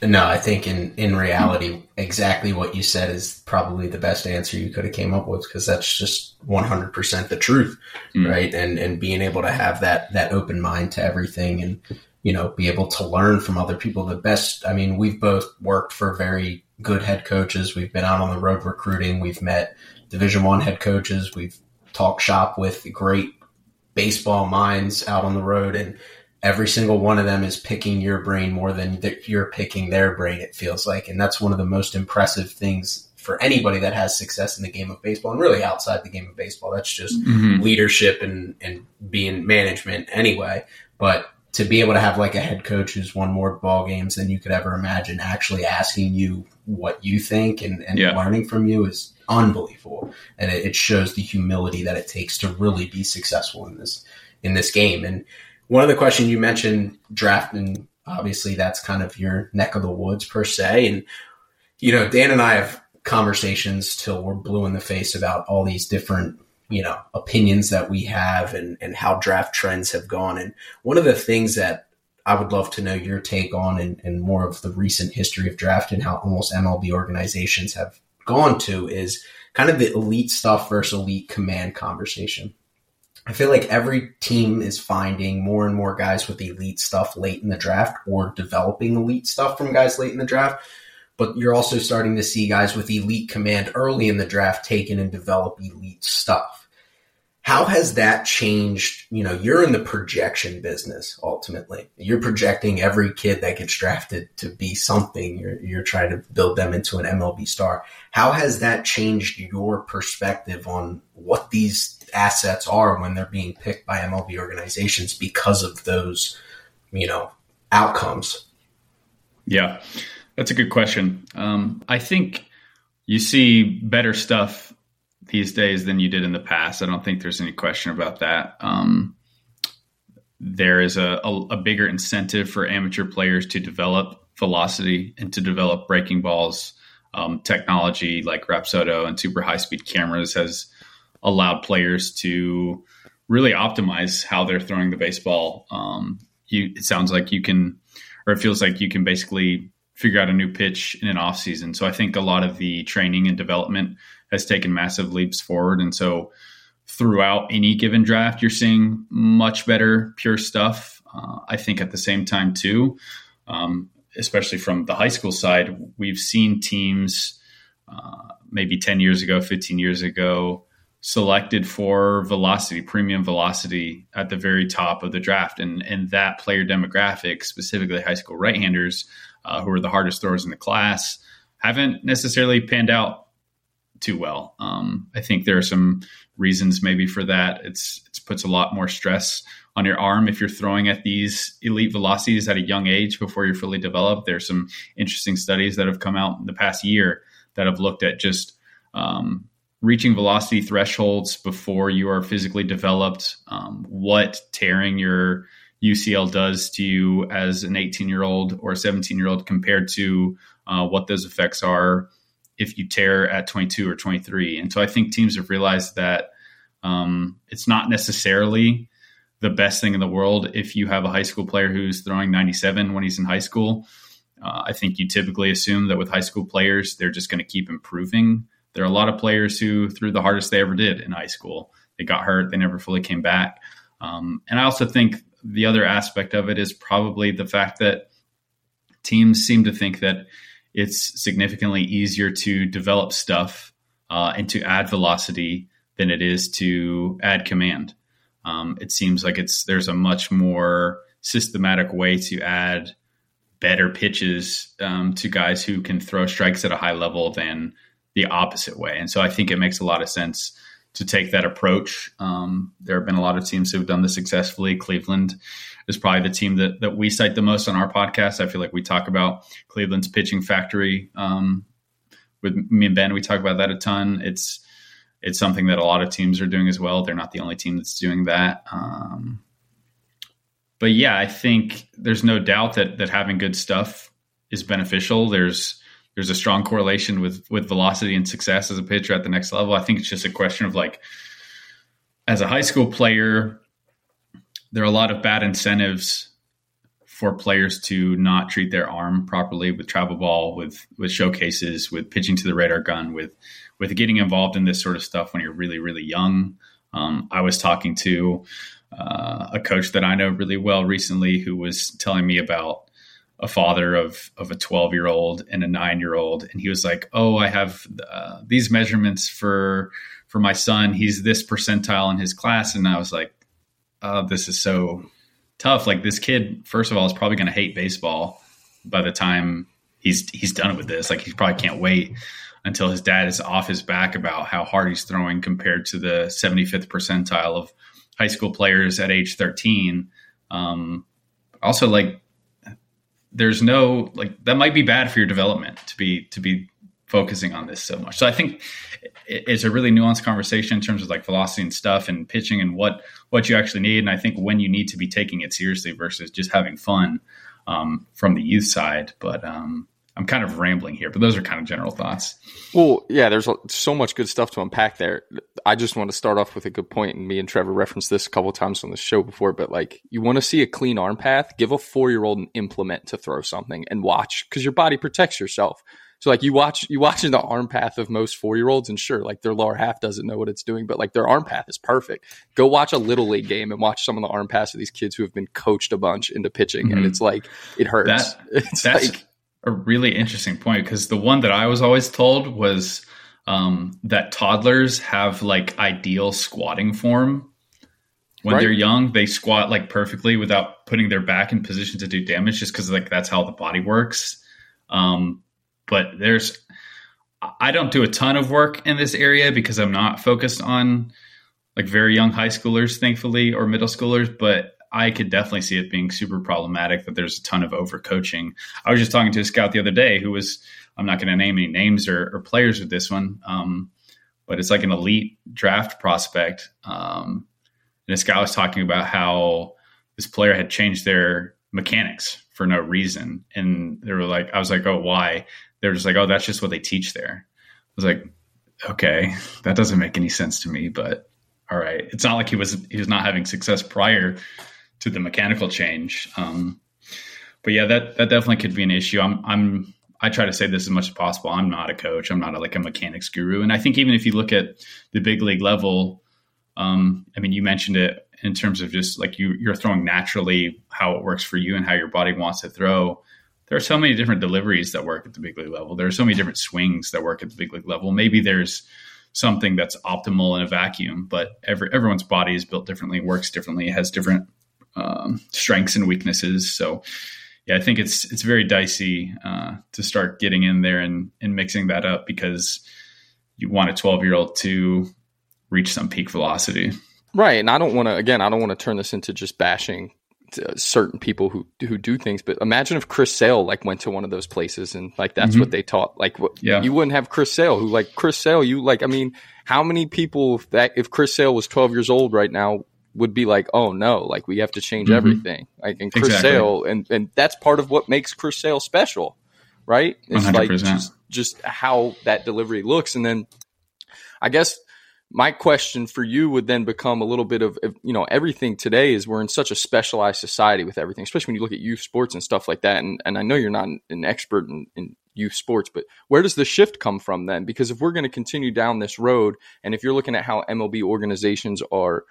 Speaker 3: No, I think in in reality, exactly what you said is probably the best answer you could have came up with because that's just one hundred percent the truth, mm. right? And and being able to have that that open mind to everything and you know be able to learn from other people. The best. I mean, we've both worked for very good head coaches. We've been out on the road recruiting. We've met Division One head coaches. We've talked shop with great baseball minds out on the road and every single one of them is picking your brain more than you're picking their brain it feels like and that's one of the most impressive things for anybody that has success in the game of baseball and really outside the game of baseball that's just mm-hmm. leadership and and being management anyway but to be able to have like a head coach who's won more ball games than you could ever imagine actually asking you what you think and, and yeah. learning from you is unbelievable. And it, it, shows the humility that it takes to really be successful in this in this game. And one of the questions you mentioned drafting obviously that's kind of your neck of the woods per se. And you know dan and i have conversations till we're blue in the face about all these different you know opinions that we have and and how draft trends have gone and one of the things that I would love to know your take on and, and more of the recent history of draft and how almost MLB organizations have gone to is kind of the elite stuff versus elite command conversation. I feel like every team is finding more and more guys with elite stuff late in the draft or developing elite stuff from guys late in the draft. But you're also starting to see guys with elite command early in the draft taken and develop elite stuff. How has that changed? You know, you're in the projection business ultimately. You're projecting every kid that gets drafted to be something. You're, you're trying to build them into an MLB star. How has that changed your perspective on what these assets are when they're being picked by MLB organizations because of those, you know, outcomes?
Speaker 4: Yeah, that's a good question. Um, I think you see better stuff these days than you did in the past. I don't think there's any question about that. Um, there is a, a, a bigger incentive for amateur players to develop velocity and to develop breaking balls. Um, technology like Rapsodo and super high speed cameras has allowed players to really optimize how they're throwing the baseball. Um, you, it sounds like you can, or it feels like you can basically figure out a new pitch in an off season. So I think a lot of the training and development has taken massive leaps forward. And so throughout any given draft, you're seeing much better pure stuff. Uh, I think at the same time too, um, especially from the high school side, we've seen teams uh, maybe 10 years ago, 15 years ago, selected for velocity, premium velocity at the very top of the draft. And, and that player demographic, specifically high school right handers, uh, who are the hardest throwers in the class, haven't necessarily panned out too well. Um, I think there are some reasons maybe for that. It's it puts a lot more stress on your arm if you're throwing at these elite velocities at a young age before you're fully developed. There's some interesting studies that have come out in the past year that have looked at just um, reaching velocity thresholds before you are physically developed, um, what tearing your UCL does to you as an 18 year old or 17 year old compared to uh, what those effects are if you tear at 22 or 23. And so I think teams have realized that um, it's not necessarily the best thing in the world if you have a high school player who's throwing 97 when he's in high school. Uh, I think you typically assume that with high school players, they're just going to keep improving. There are a lot of players who threw the hardest they ever did in high school. They got hurt, they never fully came back. Um, and I also think the other aspect of it is probably the fact that teams seem to think that it's significantly easier to develop stuff uh, and to add velocity than it is to add command. Um, it seems like it's there's a much more systematic way to add better pitches um, to guys who can throw strikes at a high level than the opposite way. And so I think it makes a lot of sense to take that approach. Um, there have been a lot of teams who have done this successfully. Cleveland is probably the team that, that we cite the most on our podcast. I feel like we talk about Cleveland's pitching factory. Um, with me and Ben, we talk about that a ton. It's it's something that a lot of teams are doing as well. They're not the only team that's doing that. Um, but yeah, I think there's no doubt that that having good stuff is beneficial. There's there's a strong correlation with with velocity and success as a pitcher at the next level. I think it's just a question of like as a high school player, there are a lot of bad incentives for players to not treat their arm properly with travel ball, with with showcases, with pitching to the radar gun, with with getting involved in this sort of stuff when you're really really young. Um, I was talking to uh, a coach that I know really well recently who was telling me about a father of of a 12 year old and a nine year old and he was like oh i have uh, these measurements for for my son. He's this percentile in his class. And i was like oh this is so tough. Like this kid first of all is probably going to hate baseball by the time he's he's done with this. Like he probably can't wait until his dad is off his back about how hard he's throwing compared to the 75th percentile of high school players at age 13 um, also like there's no like that might be bad for your development to be to be focusing on this so much. So I think it's a really nuanced conversation in terms of like velocity and stuff and pitching and what what you actually need. And I think when you need to be taking it seriously versus just having fun um, from the youth side. But um, I'm kind of rambling here, but those are kind of general thoughts.
Speaker 1: Well, yeah, there's so much good stuff to unpack there. I just want to start off with a good point, and me and Trevor referenced this a couple times on the show before. But like, you want to see a clean arm path? Give a four year old an implement to throw something and watch, because your body protects yourself. So like you watch you watching the arm path of most four year olds, and sure, like their lower half doesn't know what it's doing, but like their arm path is perfect. Go watch a little league game and watch some of the arm paths of these kids who have been coached a bunch into pitching, mm-hmm. and it's like it hurts. That, [laughs] it's
Speaker 4: that's, like a really interesting point because the one that I was always told was um, that toddlers have like ideal squatting form. When right. they're young, they squat like perfectly without putting their back in position to do damage, just because like that's how the body works. Um, but there's, I don't do a ton of work in this area because I'm not focused on like very young high schoolers, thankfully, or middle schoolers. But I could definitely see it being super problematic that there's a ton of overcoaching. I was just talking to a scout the other day who was, I'm not going to name any names or, or, players with this one, um, but it's like an elite draft prospect. Um, and this guy was talking about how this player had changed their mechanics for no reason, and they were like, I was like, oh, why? They're just like, oh, that's just what they teach there. I was like, okay, that doesn't make any sense to me, but all right. It's not like he was he was not having success prior to the mechanical change. Um, but yeah, that that definitely could be an issue. I'm I'm I try to say this as much as possible. I'm not a coach. I'm not a, like a mechanics guru. And I think even if you look at the big league level, um, I mean, you mentioned it in terms of just like you you're throwing naturally how it works for you and how your body wants to throw. There are so many different deliveries that work at the big league level. There are so many different swings that work at the big league level. Maybe there's something that's optimal in a vacuum, but every everyone's body is built differently, works differently, has different um, strengths and weaknesses. So, yeah, I think it's it's very dicey uh, to start getting in there and and mixing that up because you want a 12 year old to reach some peak velocity.
Speaker 1: Right, and I don't want to again. I don't want to turn this into just bashing certain people who who do things. But imagine if Chris Sale like went to one of those places and like that's mm-hmm. what they taught. Like, what, yeah. you wouldn't have Chris Sale who like Chris Sale. You like, I mean, how many people that if Chris Sale was twelve years old right now would be like, oh no, like we have to change mm-hmm. everything. Like and Chris exactly. Sale, and and that's part of what makes Chris Sale special, right? It's 100%. like just just how that delivery looks, and then I guess my question for you would then become a little bit of you know everything today is we're in such a specialized society with everything especially when you look at youth sports and stuff like that and, and i know you're not an expert in, in youth sports but where does the shift come from then because if we're going to continue down this road and if you're looking at how mlb organizations are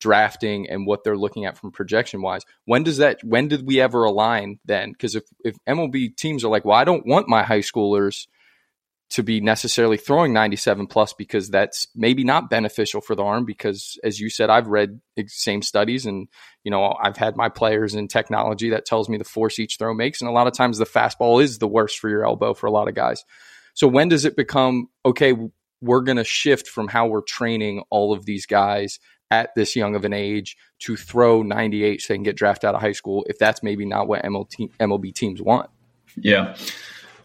Speaker 1: drafting and what they're looking at from projection wise when does that when did we ever align then because if, if mlb teams are like well i don't want my high schoolers to be necessarily throwing 97 plus because that's maybe not beneficial for the arm because as you said I've read same studies and you know I've had my players in technology that tells me the force each throw makes and a lot of times the fastball is the worst for your elbow for a lot of guys. So when does it become okay we're going to shift from how we're training all of these guys at this young of an age to throw 98 so they can get drafted out of high school if that's maybe not what MLB, teams want.
Speaker 4: Yeah.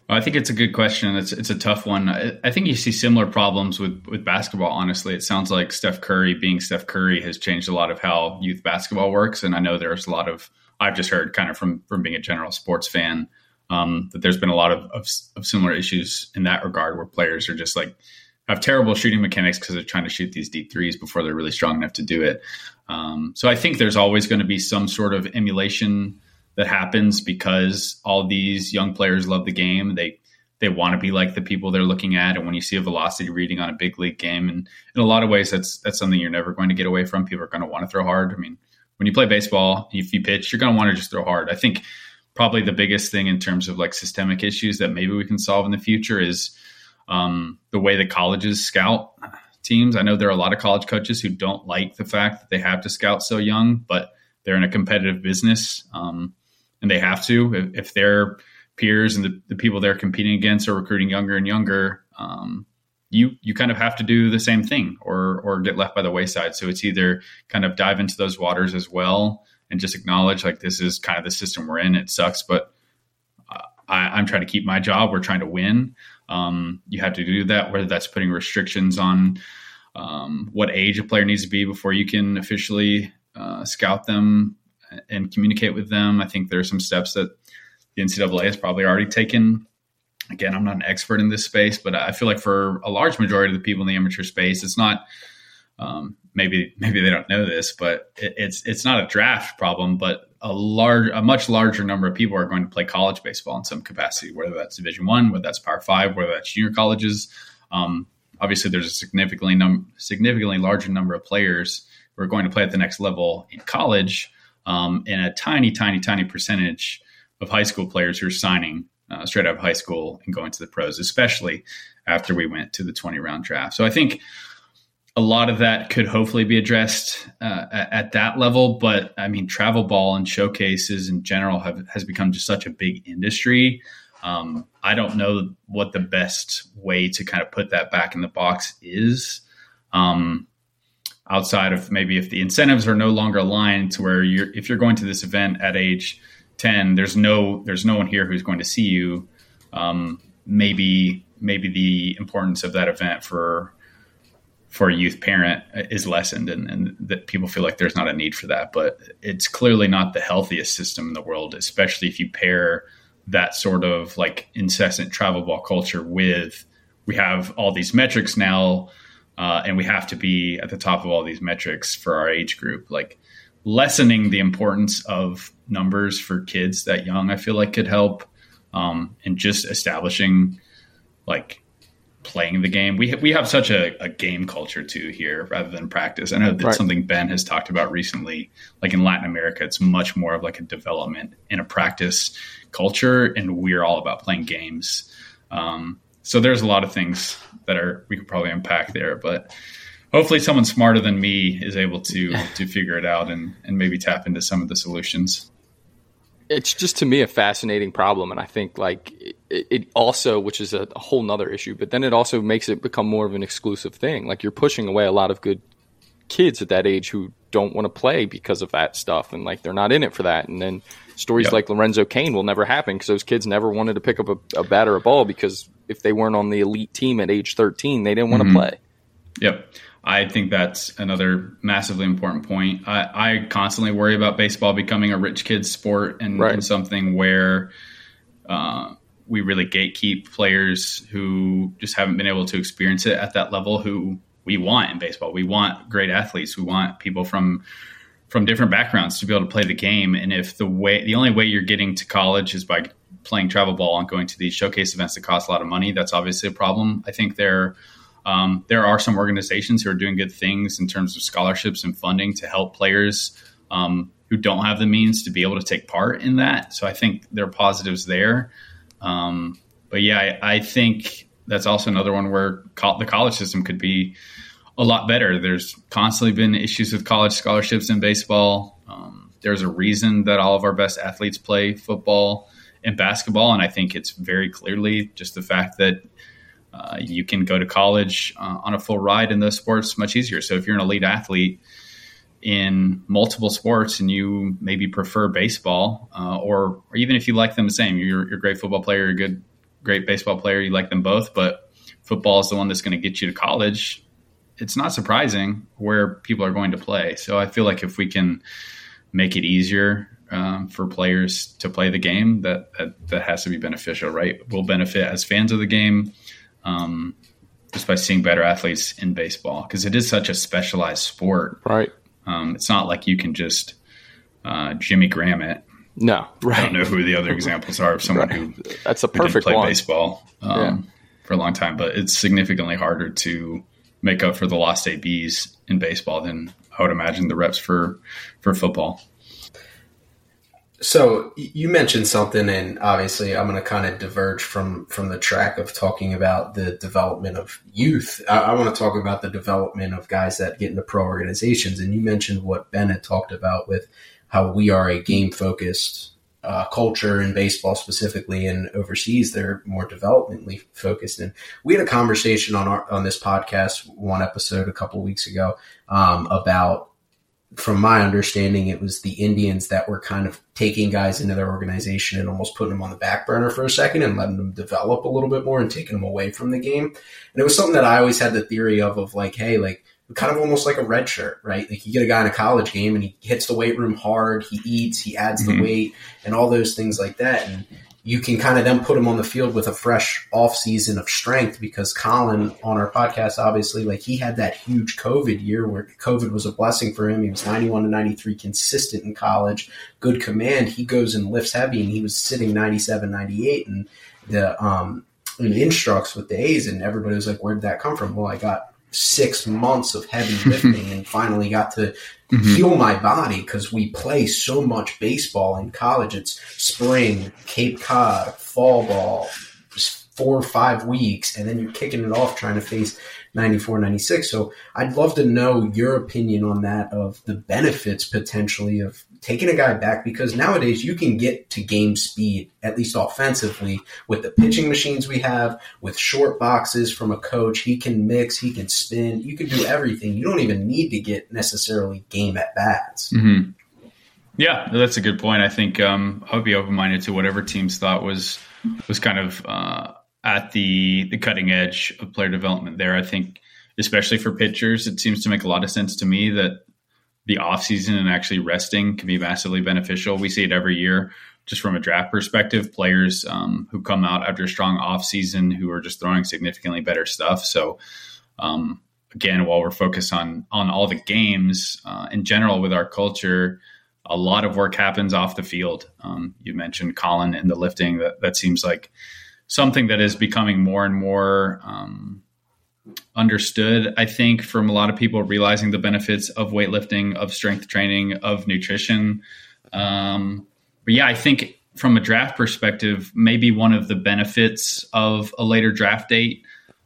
Speaker 4: I think it's a good question. It's it's a tough one. I, I, think you see similar problems with with basketball. Honestly, it sounds like Steph Curry being Steph Curry has changed a lot of how youth basketball works. And I know there's a lot of I've just heard kind of from from being a general sports fan um, that there's been a lot of, of, of similar issues in that regard where players are just like have terrible shooting mechanics because they're trying to shoot these deep threes before they're really strong enough to do it. Um, so I think there's always going to be some sort of emulation that happens because all these young players love the game. They they want to be like the people they're looking at. And when you see a velocity reading on a big league game, and in a lot of ways, that's that's something you're never going to get away from. People are going to want to throw hard. I mean, when you play baseball, if you pitch, you're going to want to just throw hard. I think probably the biggest thing in terms of like systemic issues that maybe we can solve in the future is um, the way the colleges scout teams. I know there are a lot of college coaches who don't like the fact that they have to scout so young, but they're in a competitive business. Um, and they have to if, if their peers and the, the, people they're competing against are recruiting younger and younger. Um, you you kind of have to do the same thing or or get left by the wayside. So it's either kind of dive into those waters as well and just acknowledge like this is kind of the system we're in. It sucks, but uh, I, am trying to keep my job. We're trying to win. Um, you have to do that, whether that's putting restrictions on um, what age a player needs to be before you can officially uh, scout them and communicate with them. I think there are some steps that the NCAA has probably already taken. Again, I'm not an expert in this space, but I feel like for a large majority of the people in the amateur space, it's not. Um, maybe maybe they don't know this, but it, it's it's not a draft problem, but a large, a much larger number of people are going to play college baseball in some capacity, whether that's Division One, whether that's Power Five, whether that's junior colleges. Um, obviously, there's a significantly num- significantly larger number of players who are going to play at the next level in college um, and a tiny, tiny, tiny percentage of high school players who are signing uh, straight out of high school and going to the pros, especially after we went to the 20 round draft. So I think a lot of that could hopefully be addressed uh, at, at, that level. But I mean, travel ball and showcases in general have, has become just such a big industry. Um, I don't know what the best way to kind of put that back in the box is. Um, outside of maybe if the incentives are no longer aligned to where you're if you're going to this event at age 10 there's no there's no one here who's going to see you um, maybe maybe the importance of that event for for a youth parent is lessened and, and that people feel like there's not a need for that, but it's clearly not the healthiest system in the world, especially if you pair that sort of like incessant travel ball culture with we have all these metrics now, uh, and we have to be at the top of all these metrics for our age group. Like lessening the importance of numbers for kids that young, I feel like could help, um, and just establishing like playing the game. We we have such a, a, game culture too here rather than practice. I know that's right. something Ben has talked about recently. Like in Latin America, it's much more of like a development in a practice culture, and we're all about playing games. Um, so there's a lot of things that are we could probably unpack there, but hopefully someone smarter than me is able to to figure it out and and maybe tap into some of the solutions
Speaker 1: it's just to me a fascinating problem and i think like it, it also which is a, a, whole nother issue but then it also makes it become more of an exclusive thing like you're pushing away a lot of good kids at that age who don't want to play because of that stuff and like they're not in it for that and then stories yep. like lorenzo cain will never happen because those kids never wanted to pick up a, a bat or a ball because if they weren't on the elite team at age 13 they didn't want mm-hmm. to play
Speaker 4: yep I think that's another massively important point. I, I constantly worry about baseball becoming a rich kid's sport and, right. and something where uh, we really gatekeep players who just haven't been able to experience it at that level who we want in baseball. We want great athletes. We want people from from different backgrounds to be able to play the game. And if the way the only way you're getting to college is by playing travel ball and going to these showcase events that cost a lot of money, that's obviously a problem. I think there um, there are some organizations who are doing good things in terms of scholarships and funding to help players um, who don't have the means to be able to take part in that. So I think there are positives there. Um, but yeah, I, I, think that's also another one where co- the college system could be a lot better. There's constantly been issues with college scholarships in baseball. Um, there's a reason that all of our best athletes play football and basketball, and I think it's very clearly just the fact that uh, you can go to college uh, on a full ride in those sports much easier. So if you're an elite athlete in multiple sports and you maybe prefer baseball, uh, or, or even if you like them the same, you're, you're a great football player, a good, great baseball player, you like them both, but football is the one that's going to get you to college. It's not surprising where people are going to play. So I feel like if we can make it easier um, for players to play the game, that, that that has to be beneficial, right? We'll benefit as fans of the game um, just by seeing better athletes in baseball because it is such a specialized sport.
Speaker 1: Right.
Speaker 4: Um, it's not like you can just uh, Jimmy Graham it.
Speaker 1: No, right.
Speaker 4: I don't know who the other examples are of someone [laughs] right. who
Speaker 1: that's a perfect
Speaker 4: play
Speaker 1: one.
Speaker 4: baseball um, yeah. for a long time, but it's significantly harder to make up for the lost ABs in baseball than I would imagine the reps for for football.
Speaker 3: So you mentioned something, and obviously, I'm going to kind of diverge from from the track of talking about the development of youth. I, I want to talk about the development of guys that get into pro organizations. And you mentioned what Ben had talked about with how we are a game focused uh, culture in baseball specifically, and overseas they're more developmentally focused. And we had a conversation on our on this podcast one episode a couple weeks ago um, about from my understanding, it was the Indians that were kind of taking guys into their organization and almost putting them on the back burner for a second and letting them develop a little bit more and taking them away from the game. And it was something that I always had the theory of, of like, hey, like, kind of almost like a red shirt, right? Like you get a guy in a college game and he hits the weight room hard, he eats, he adds mm-hmm. the weight and all those things like that. And you can kind of then put him on the field with a fresh off season of strength because Colin on our podcast, obviously, like he had that huge COVID year where COVID was a blessing for him. He was 91 to 93 consistent in college, good command. He goes and lifts heavy and he was sitting 97, 98 and the, um, in instructs with the A's and everybody was like, where did that come from? Well, I got six months of heavy [laughs] lifting and finally got to mm-hmm. heal my body because we play so much baseball in college. It's spring, Cape Cod, fall ball, four or five weeks, and then you're kicking it off trying to face 94, 96. So I'd love to know your opinion on that of the benefits potentially of taking a guy back because nowadays you can get to game speed, at least offensively, with the pitching machines we have, with short boxes from a coach. He can mix, he can spin, you can do everything. You don't even need to get necessarily game at bats.
Speaker 4: Mm-hmm. Yeah, that's a good point. I think um, I would be open minded to whatever teams thought was was kind of uh, at the the cutting edge of player development. There, I think, especially for pitchers, it seems to make a lot of sense to me that the off season and actually resting can be massively beneficial. We see it every year, just from a draft perspective. Players um, who come out after a strong off season who are just throwing significantly better stuff. So, um, again, while we're focused on on all the games uh, in general with our culture, a lot of work happens off the field. Um, you mentioned Colin and the lifting. That that seems like something that is becoming more and more um, understood, I think, from a lot of people realizing the benefits of weightlifting, of strength training, of nutrition. Um, but yeah, I think from a draft perspective, maybe one of the benefits of a later draft date.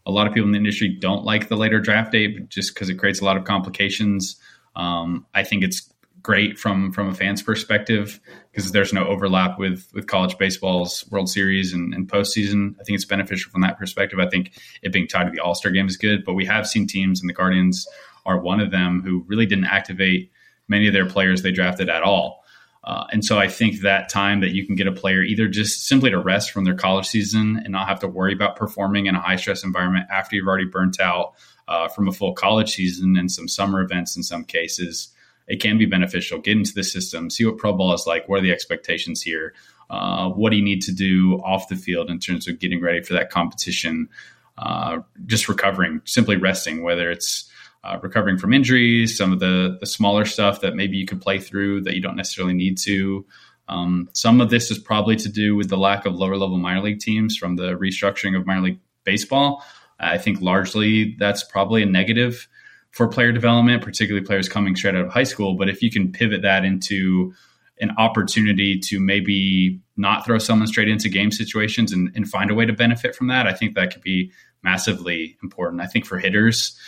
Speaker 4: A lot of people in the industry don't like the later draft date just because it creates a lot of complications. Um, I think it's great from from a fan's perspective because there's no overlap with with college baseball's World Series and, and postseason. I think it's beneficial from that perspective. I think it being tied to the All Star game is good, but we have seen teams, and the Guardians are one of them, who really didn't activate many of their players they drafted at all. Uh, and so I think that time that you can get a player either just simply to rest from their college season and not have to worry about performing in a high stress environment after you've already burnt out uh, from a full college season and some summer events in some cases it can be beneficial. Get into the system, see what pro ball is like. What are the expectations here? Uh, what do you need to do off the field in terms of getting ready for that competition? Uh, just recovering, simply resting, whether it's uh, recovering from injuries, some of the the smaller stuff that maybe you could play through that you don't necessarily need to. Um, some of this is probably to do with the lack of lower level minor league teams from the restructuring of minor league baseball. I think largely that's probably a negative for player development, particularly players coming straight out of high school. But if you can pivot that into an opportunity to maybe not throw someone straight into game situations and, and, find a way to benefit from that, I think that could be massively important. I think for hitters,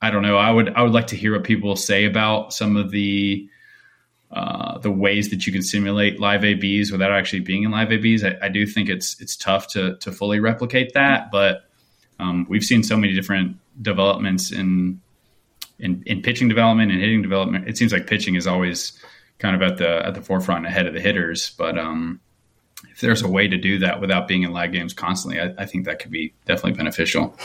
Speaker 4: I don't know. I would I would like to hear what people say about some of the uh, the ways that you can simulate live ABs without actually being in live ABs. I, I do think it's it's tough to to fully replicate that, but um, we've seen so many different developments in, in in pitching development and hitting development. It seems like pitching is always kind of at the at the forefront ahead of the hitters. But um, if there's a way to do that without being in lag games constantly, I, I think that could be definitely beneficial.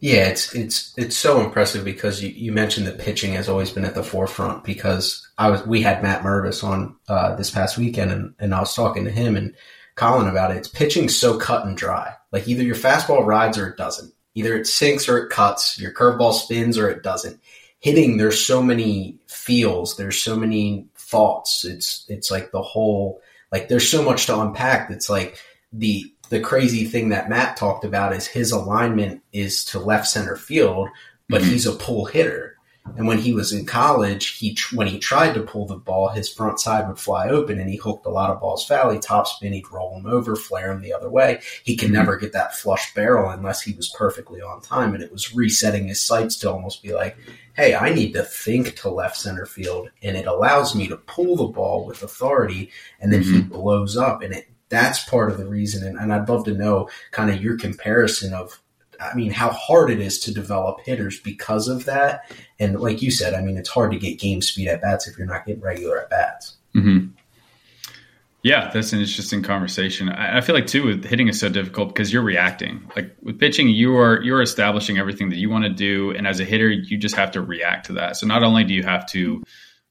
Speaker 3: Yeah, it's it's it's so impressive because you, you mentioned that pitching has always been at the forefront because I was we had Matt Mervis on uh, this past weekend and, and I was talking to him and Colin about it. It's pitching so cut and dry. Like either your fastball rides or it doesn't. Either it sinks or it cuts. Your curveball spins or it doesn't. Hitting, there's so many feels. There's so many thoughts. It's it's like the whole like there's so much to unpack. It's like the the crazy thing that Matt talked about is his alignment is to left center field, but mm-hmm. he's a pull hitter. And when he was in college, he when he tried to pull the ball, his front side would fly open, and he hooked a lot of balls foul. He top spin, he'd roll them over, flare them the other way. He could mm-hmm. never get that flush barrel unless he was perfectly on time, and it was resetting his sights to almost be like, "Hey, I need to think to left center field, and it allows me to pull the ball with authority." And then mm-hmm. he blows up, and it that's part of the reason. And, and I'd love to know kind of your comparison of I mean, how hard it is to develop hitters because of that. And like you said, I mean, it's hard to get game speed at bats if you're not getting regular at bats.
Speaker 4: Mm-hmm. Yeah, that's an interesting conversation. I, I feel like too with hitting is so difficult because you're reacting. Like with pitching, you are you're establishing everything that you want to do, and as a hitter, you just have to react to that. So not only do you have to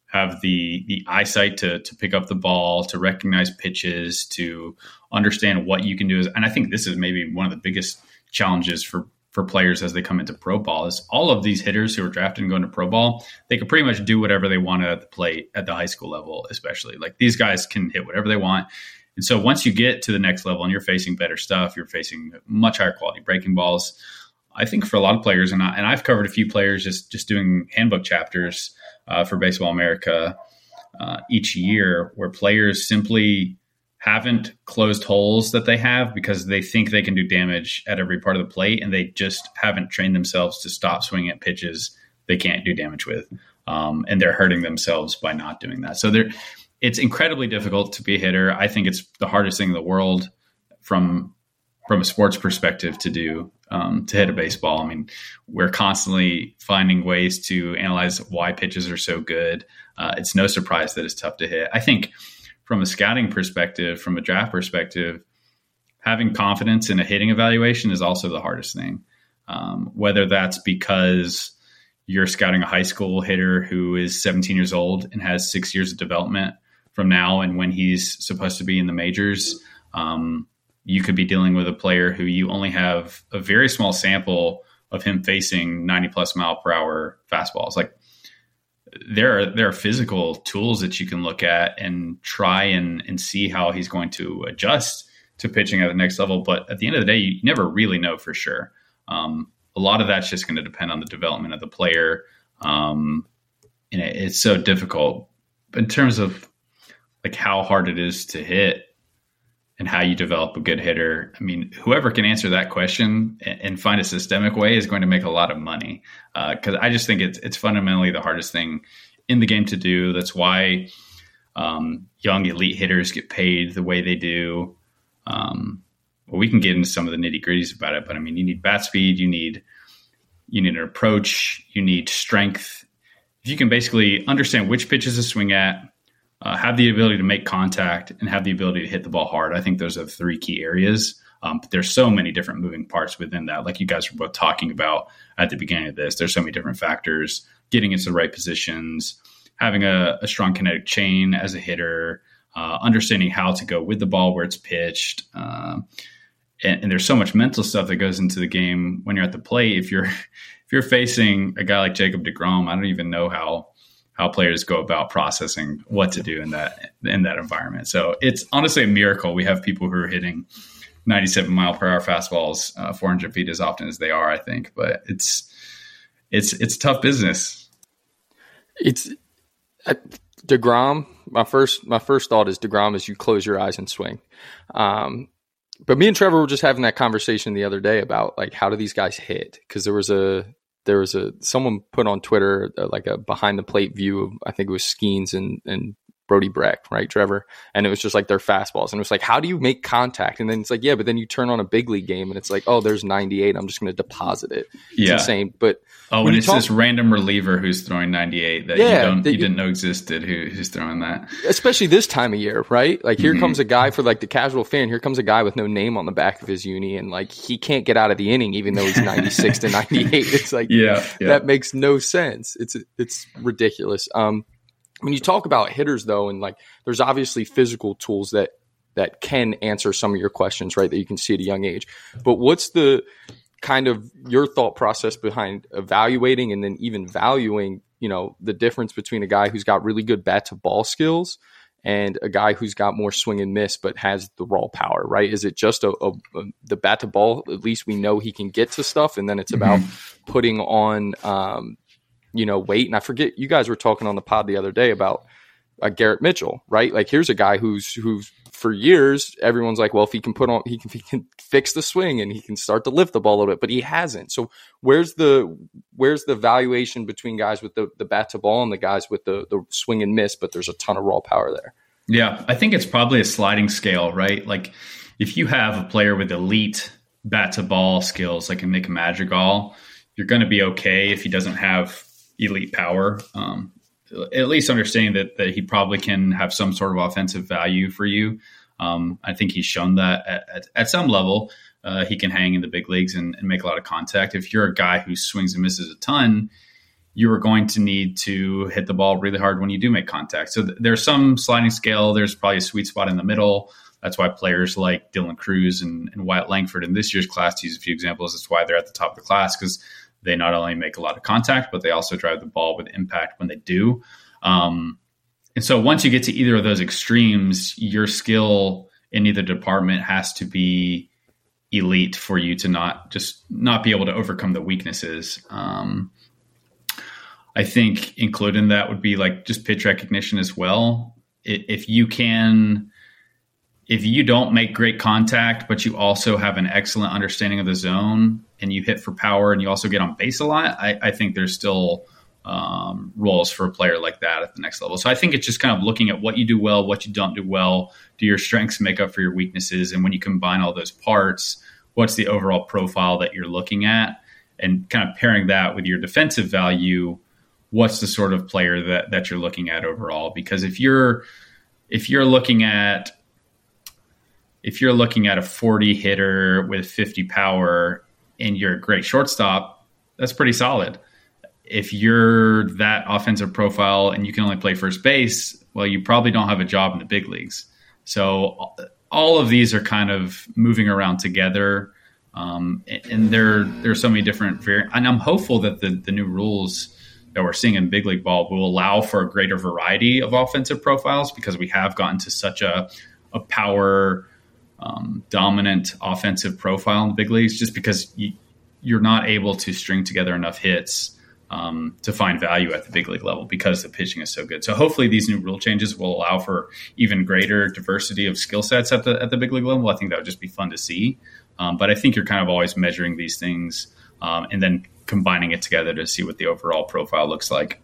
Speaker 4: have the the eyesight to to pick up the ball, to recognize pitches, to understand what you can do, Is and I think this is maybe one of the biggest challenges for for players as they come into pro ball is all of these hitters who are drafted and going to pro ball they can pretty much do whatever they want at the plate at the high school level especially. Like these guys can hit whatever they want. And so once you get to the next level and you're facing better stuff you're facing much higher quality breaking balls i think for a lot of players and, I, and i've covered a few players just just doing handbook chapters uh, for baseball america uh, each year where players simply haven't closed holes that they have because they think they can do damage at every part of the plate and they just haven't trained themselves to stop swinging at pitches they can't do damage with. Um, and they're hurting themselves by not doing that. So they're, it's incredibly difficult to be a hitter. I think it's the hardest thing in the world from from a sports perspective to do um, to hit a baseball. I mean, we're constantly finding ways to analyze why pitches are so good. Uh, it's no surprise that it's tough to hit. I think from a scouting perspective, from a draft perspective, having confidence in a hitting evaluation is also the hardest thing. Um, whether that's because you're scouting a high school hitter who is 17 years old and has six years of development from now and when he's supposed to be in the majors. Um, you could be dealing with a player who you only have a very small sample of him facing 90 plus mile per hour fastballs. Like there are there are physical tools that you can look at and try and and see how he's going to adjust to pitching at the next level. But at the end of the day, you never really know for sure. Um, a lot of that's just going to depend on the development of the player. Um, and it, it's so difficult in terms of like how hard it is to hit and how you develop a good hitter. I mean, whoever can answer that question and, find a systemic way is going to make a lot of money. Because uh, I just think it's it's fundamentally the hardest thing in the game to do. That's why um, young elite hitters get paid the way they do. Um, well, we can get into some of the nitty gritties about it, but I mean, you need bat speed, you need you need an approach, you need strength. If you can basically understand which pitches to swing at, uh, have the ability to make contact, and have the ability to hit the ball hard, I think those are the three key areas. Um, but there's so many different moving parts within that, like you guys were both talking about at the beginning of this. There's so many different factors: getting into the right positions, having a, a strong kinetic chain as a hitter, uh, understanding how to go with the ball where it's pitched. Uh, and, and, there's so much mental stuff that goes into the game when you're at the plate. If you're [laughs] if you're facing a guy like Jacob Degrom, I don't even know how how players go about processing what to do in that in that environment. So it's honestly a miracle we have people who are hitting 97 mile per hour fastballs uh, 400 feet as often as they are. I think, but it's it's it's tough business.
Speaker 1: It's uh, Degrom. My first my first thought is Degrom is you close your eyes and swing. Um, but me and Trevor were just having that conversation the other day about like how do these guys hit? Because there was a there was a someone put on Twitter uh, like a behind the plate view of I think it was Skenes and and Brody Brecht, right, Trevor? And it was just like their fastballs. And it was like, how do you make contact? And then it's like, yeah, but then you turn on a big league game and it's like, oh, there's 98. I'm just going to deposit it. It's
Speaker 4: yeah.
Speaker 1: insane. But
Speaker 4: oh, and it's talk- this random reliever who's throwing 98 that yeah, you don't that you, didn't know existed who, who's throwing that.
Speaker 1: Especially this time of year, right? Like here mm-hmm. comes a guy for like the casual fan. Here comes a guy with no name on the back of his uni, and like he can't get out of the inning even though he's 96 to 98. [laughs] It's like [laughs] yeah, yeah, that makes no sense. It's it's ridiculous. Um, when you talk about hitters though and like there's obviously physical tools that that can answer some of your questions right that you can see at a young age but what's the kind of your thought process behind evaluating and then even valuing you know the difference between a guy who's got really good bat to ball skills and a guy who's got more swing and miss but has the raw power right is it just a, a, a the bat to ball at least we know he can get to stuff and then it's about mm-hmm. putting on um, you know, weight. And I forget you guys were talking on the pod the other day about uh, Garrett Mitchell, right? Like here's a guy who's who's for years everyone's like, well, if he can put on, he can, [laughs] he can fix the swing and he can start to lift the ball a little bit, but he hasn't. So where's the where's the valuation between guys with the the bat to ball and the guys with the the swing and miss, but there's a ton of raw power there.
Speaker 4: Yeah, I think it's probably a sliding scale, right? Like if you have a player with elite bat to ball skills, like a Nick Madrigal, you're going to be okay if he doesn't have elite power. Um, at least understanding that that he probably can have some sort of offensive value for you. Um, I think he's shown that at, at, at some level uh, he can hang in the big leagues and, and, make a lot of contact. If you're a guy who swings and misses a ton, you are going to need to hit the ball really hard when you do make contact. So th- there's some sliding scale. There's probably a sweet spot in the middle. That's why players like Dylan Crews and, and Wyatt Langford in this year's class, to use a few examples, that's why they're at the top of the class because they not only make a lot of contact, but they also drive the ball with impact when they do. Um, and so once you get to either of those extremes, your skill in either department has to be elite for you to not just not be able to overcome the weaknesses. Um, I think included in that would be like just pitch recognition as well. If you can, if you don't make great contact, but you also have an excellent understanding of the zone, and you hit for power and you also get on base a lot, I, I think there's still um, roles for a player like that at the next level. So I think it's just kind of looking at what you do well, what you don't do well. Do your strengths make up for your weaknesses? And when you combine all those parts, what's the overall profile that you're looking at? And kind of pairing that with your defensive value, what's the sort of player that, that you're looking at overall? Because if you're if you're looking at if you're looking at a 40 hitter with 50 power and you're a great shortstop, that's pretty solid. if you're that offensive profile and you can only play first base, well, you probably don't have a job in the big leagues. So all of these are kind of moving around together. Um, and there, there are so many different variants. And I'm hopeful that the, the new rules that we're seeing in big league ball will allow for a greater variety of offensive profiles because we have gotten to such a, a power um, dominant offensive profile in the big leagues just because you, you're not able to string together enough hits um, to find value at the big league level because the pitching is so good. So hopefully these new rule changes will allow for even greater diversity of skill sets at the at the big league level. I think that would just be fun to see. Um, but I think you're kind of always measuring these things um, and then combining it together to see what the overall profile looks like.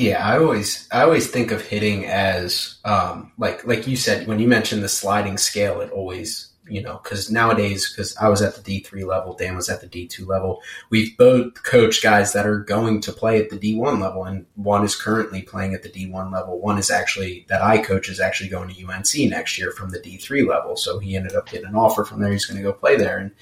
Speaker 3: Yeah, I always I always think of hitting as um, like like you said when you mentioned the sliding scale. It always you know, because nowadays, because I was at the D3 level, Dan was at the D2 level, we've both coached guys that are going to play at the D1 level, and one is currently playing at the D1 level. One is actually, that I coach, is actually going to UNC next year from the D3 level. So he ended up getting an offer from there. He's going to go play there. And,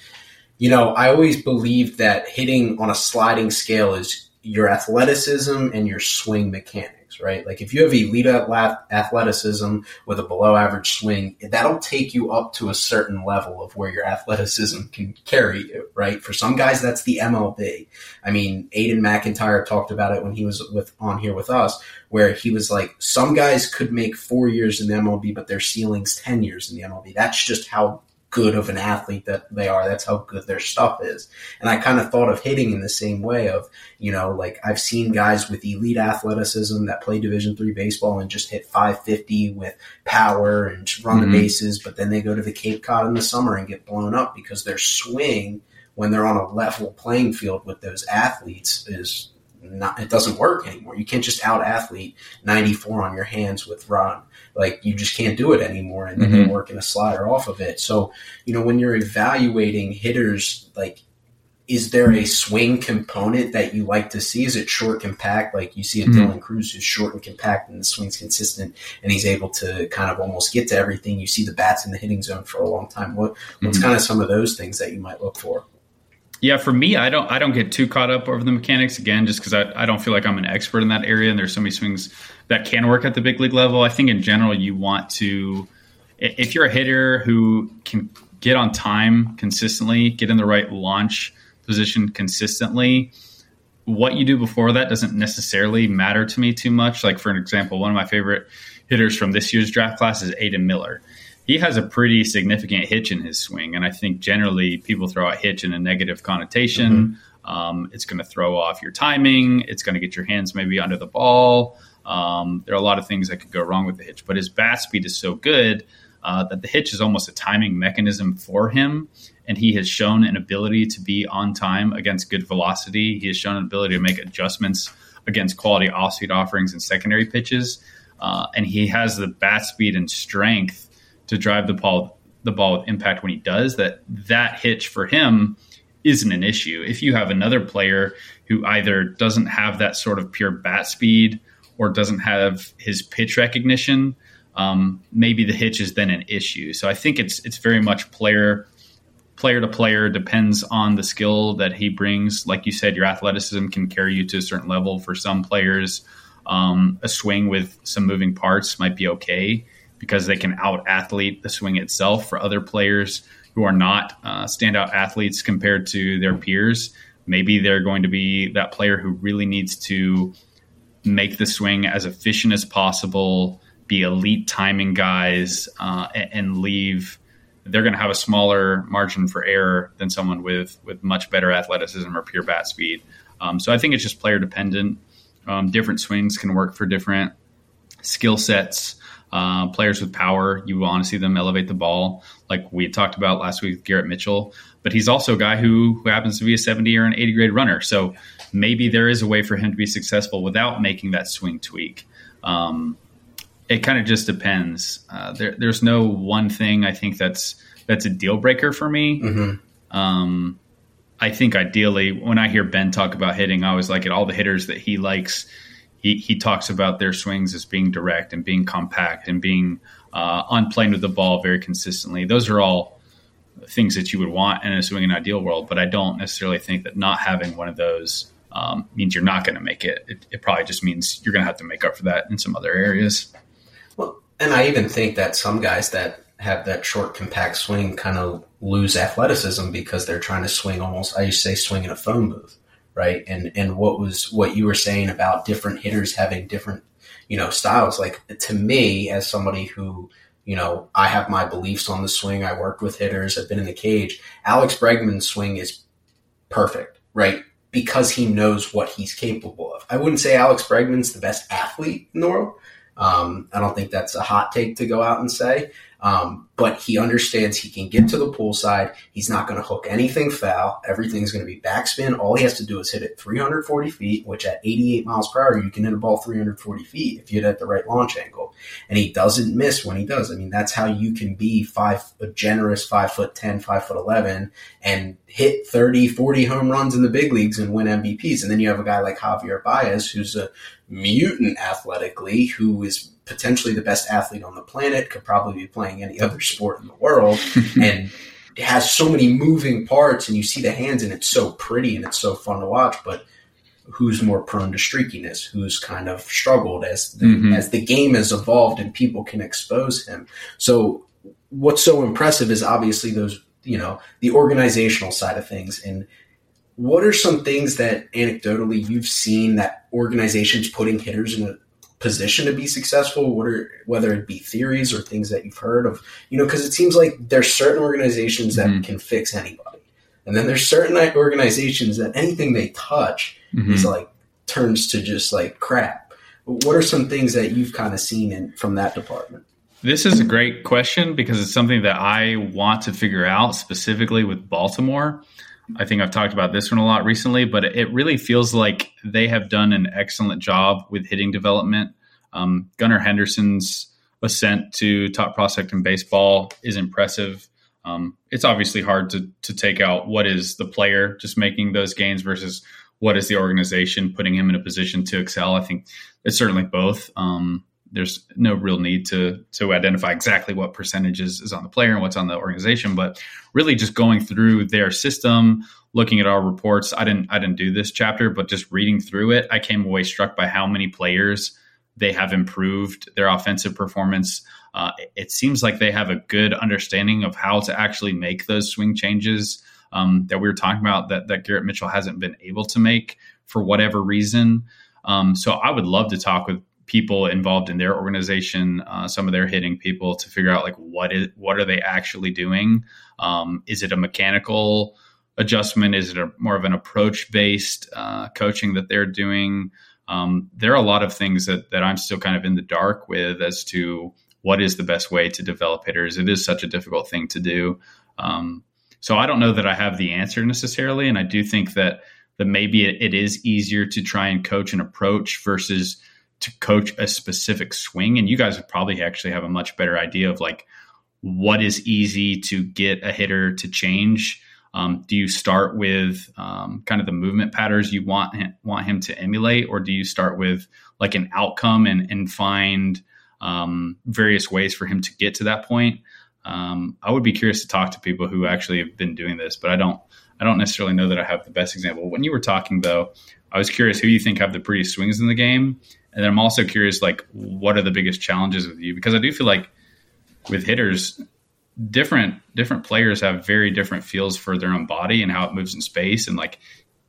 Speaker 3: you know, I always believed that hitting on a sliding scale is your athleticism and your swing mechanics right? Like if you have elite athleticism with a below average swing, that'll take you up to a certain level of where your athleticism can carry you, right? For some guys, that's the MLB. I mean, Aiden McIntyre talked about it when he was with on here with us, where he was like, some guys could make four years in the MLB, but their ceiling's 10 years in the MLB. That's just how good of an athlete that they are. That's how good their stuff is. And I kind of thought of hitting in the same way of, you know, like I've seen guys with elite athleticism that play division three baseball and just hit 550 with power and run mm-hmm. the bases, but then they go to the Cape Cod in the summer and get blown up because their swing when they're on a level playing field with those athletes is not, it doesn't work anymore. You can't just out athlete 94 on your hands with run. Like you just can't do it anymore. And then mm-hmm. you're working a slider off of it. So, you know, when you're evaluating hitters, like, is there a swing component that you like to see? Is it short, compact? Like you see a mm-hmm. Dylan Crews who's short and compact and the swing's consistent and he's able to kind of almost get to everything. You see the bats in the hitting zone for a long time. What, what's mm-hmm. kind of some of those things that you might look for?
Speaker 4: Yeah, for me, I don't I don't get too caught up over the mechanics again, just because I, I don't feel like I'm an expert in that area, and there's so many swings that can work at the big league level. I think in general, you want to if you're a hitter who can get on time consistently, get in the right launch position consistently. What you do before that doesn't necessarily matter to me too much. Like for an example, one of my favorite hitters from this year's draft class is Aidan Miller he has a pretty significant hitch in his swing. And I think generally people throw out hitch in a negative connotation. Mm-hmm. Um, it's going to throw off your timing. It's going to get your hands maybe under the ball. Um, there are a lot of things that could go wrong with the hitch, but his bat speed is so good uh, that the hitch is almost a timing mechanism for him. And he has shown an ability to be on time against good velocity. He has shown an ability to make adjustments against quality off speed offerings and secondary pitches. Uh, and he has the bat speed and strength to drive the ball the ball with impact when he does that that hitch for him isn't an issue. If you have another player who either doesn't have that sort of pure bat speed or doesn't have his pitch recognition, um, maybe the hitch is then an issue. So I think it's it's very much player player to player depends on the skill that he brings. Like you said, your athleticism can carry you to a certain level. For some players, um, a swing with some moving parts might be okay because they can out athlete the swing itself for other players who are not uh, standout athletes compared to their peers. Maybe they're going to be that player who really needs to make the swing as efficient as possible, be elite timing guys, uh, and, leave. They're going to have a smaller margin for error than someone with with much better athleticism or pure bat speed. Um, so I think it's just player dependent. Um, different swings can work for different skill sets. Uh, players with power, you want to see them elevate the ball, like we talked about last week with Garrett Mitchell. But he's also a guy who, who happens to be a 70 or an 80 grade runner. So maybe there is a way for him to be successful without making that swing tweak. Um, it kind of just depends. Uh, there, there's no one thing I think that's that's a deal breaker for me. Mm-hmm. Um, I think ideally, when I hear Ben talk about hitting, I always like it. All the hitters that he likes he, he talks about their swings as being direct and being compact and being uh, on plane with the ball very consistently. Those are all things that you would want in a swinging ideal world, but I don't necessarily think that not having one of those um, means you're not going to make it. it. It probably just means you're going to have to make up for that in some other areas.
Speaker 3: Well, and I even think that some guys that have that short, compact swing kind of lose athleticism because they're trying to swing almost. I used to say swing in a phone booth, right? And and what was what you were saying about different hitters having different, you know, styles. Like to me, as somebody who you know, I have my beliefs on the swing. I worked with hitters. I've been in the cage. Alex Bregman's swing is perfect, right? Because he knows what he's capable of. I wouldn't say Alex Bregman's the best athlete in the world. Um, I don't think that's a hot take to go out and say, um, but he understands he can get to the pool side. He's not going to hook anything foul. Everything's going to be backspin. All he has to do is hit it 340 feet, which at 88 miles per hour, you can hit a ball 340 feet if you hit it at the right launch angle. And he doesn't miss when he does. I mean, that's how you can be five, a generous five foot 10, five foot 11 and hit 30, 40 home runs in the big leagues and win MVPs. And then you have a guy like Javier Baez, who's a mutant athletically, who is potentially the best athlete on the planet, could probably be playing any other sport in the world, [laughs] and it has so many moving parts, and you see the hands, and it's so pretty and it's so fun to watch. But who's more prone to streakiness? Who's kind of struggled as the, mm-hmm. as the game has evolved and people can expose him? So what's so impressive is obviously those you know the organizational side of things and what are some things that anecdotally you've seen that organizations putting hitters in a position to be successful? What are whether it be theories or things that you've heard of? You know, because it seems like there's certain organizations that mm-hmm. can fix anybody, and then there's certain organizations that anything they touch mm-hmm. is like turns to just like crap. What are some things that you've kind of seen in from that department?
Speaker 4: This is a great question because it's something that I want to figure out specifically with Baltimore. I think I've talked about this one a lot recently, but it really feels like they have done an excellent job with hitting development. Um, Gunnar Henderson's ascent to top prospect in baseball is impressive. Um, it's obviously hard to to take out what is the player just making those gains versus what is the organization putting him in a position to excel. I think it's certainly both. Um, there's no real need to to identify exactly what percentages is on the player and what's on the organization, but really just going through their system, looking at our reports. I didn't I didn't do this chapter, but just reading through it, I came away struck by how many players they have improved their offensive performance. Uh, it seems like they have a good understanding of how to actually make those swing changes um, that we were talking about that that Garrett Mitchell hasn't been able to make for whatever reason. Um, so I would love to talk with people involved in their organization, uh, some of their hitting people, to figure out like what is what are they actually doing? Um, is it a mechanical adjustment? Is it a more of an approach based uh, coaching that they're doing? Um, there are a lot of things that that I'm still kind of in the dark with as to what is the best way to develop hitters. It is such a difficult thing to do. Um, so I don't know that I have the answer necessarily, and I do think that that maybe it, it is easier to try and coach an approach versus to coach a specific swing and you guys would probably actually have a much better idea of like what is easy to get a hitter to change. Um, do you start with um, kind of the movement patterns you want him, want him to emulate or do you start with like an outcome and, and find um, various ways for him to get to that point? Um, i would be curious to talk to people who actually have been doing this but i don't i don't necessarily know that i have the best example. When you were talking though i was curious who you think have the prettiest swings in the game and then I'm also curious, like, what are the biggest challenges with you? Because I do feel like with hitters, different different players have very different feels for their own body and how it moves in space, and like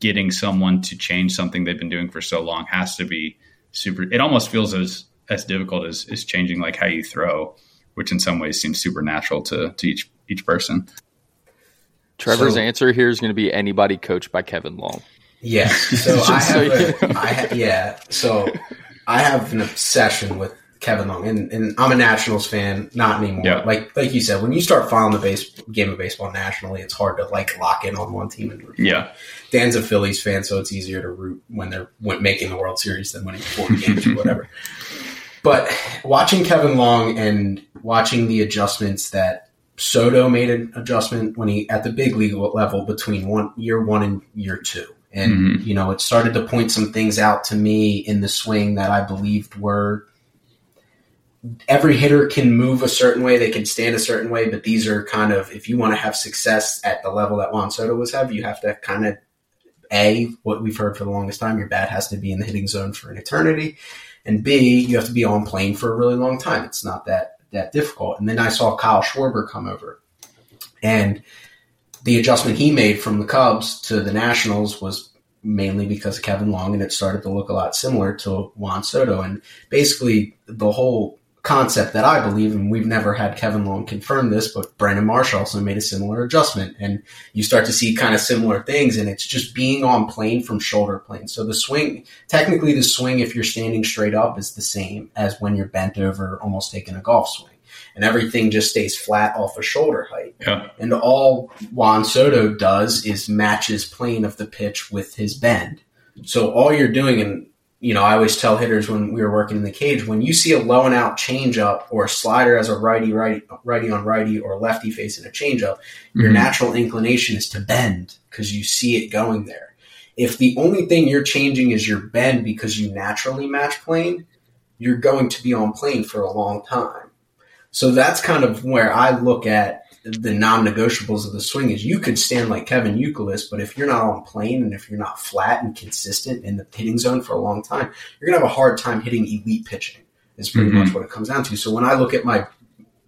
Speaker 4: getting someone to change something they've been doing for so long has to be super. It almost feels as as difficult as as changing like how you throw, which in some ways seems supernatural to to each each person.
Speaker 1: Trevor's so, answer here is going to be anybody coached by Kevin Long.
Speaker 3: Yes. [laughs] So I have, so a, I ha- yeah. So I have an obsession with Kevin Long, and, and I'm a Nationals fan, not anymore. Like like you said, when you start following the base game of baseball nationally, it's hard to like lock in on one team and root.
Speaker 4: Yeah,
Speaker 3: Dan's a Phillies fan, so it's easier to root when they're when making the World Series than winning 40 [laughs] games or whatever. But watching Kevin Long and watching the adjustments that Soto made an adjustment when he at the big league level between one year one and year two and, mm-hmm. you know, it started to point some things out to me in the swing that I believed were every hitter can move a certain way, they can stand a certain way, but these are kind of, if you want to have success at the level that Juan Soto was having, you have to kind of A, what we've heard for the longest time, your bat has to be in the hitting zone for an eternity. And B, you have to be on plane for a really long time. It's not that that difficult. And then I saw Kyle Schwarber come over. And the adjustment he made from the Cubs to the Nationals was mainly because of Kevin Long, and it started to look a lot similar to Juan Soto. And basically, the whole concept that I believe, and we've never had Kevin Long confirm this, but Brandon Marsh also made a similar adjustment. And you start to see kind of similar things, and it's just being on plane from shoulder plane. So the swing, technically, the swing, if you're standing straight up, is the same as when you're bent over, almost taking a golf swing. And everything just stays flat off of shoulder height.
Speaker 4: Yeah.
Speaker 3: And all Juan Soto does is matches plane of the pitch with his bend. So all you're doing, and you know, I always tell hitters when we were working in the cage, when you see a low and out changeup or a slider as a righty, righty, righty on righty or lefty facing a changeup, your
Speaker 4: Mhm.
Speaker 3: natural inclination is to bend because you see it going there. If the only thing you're changing is your bend because you naturally match plane, you're going to be on plane for a long time. So that's kind of where I look at the non-negotiables of the swing is you could stand like Kevin Youkilis, but if you're not on plane and if you're not flat and consistent in the hitting zone for a long time, you're gonna have a hard time hitting elite pitching. Is pretty
Speaker 4: Mhm.
Speaker 3: much what it comes down to. So when I look at my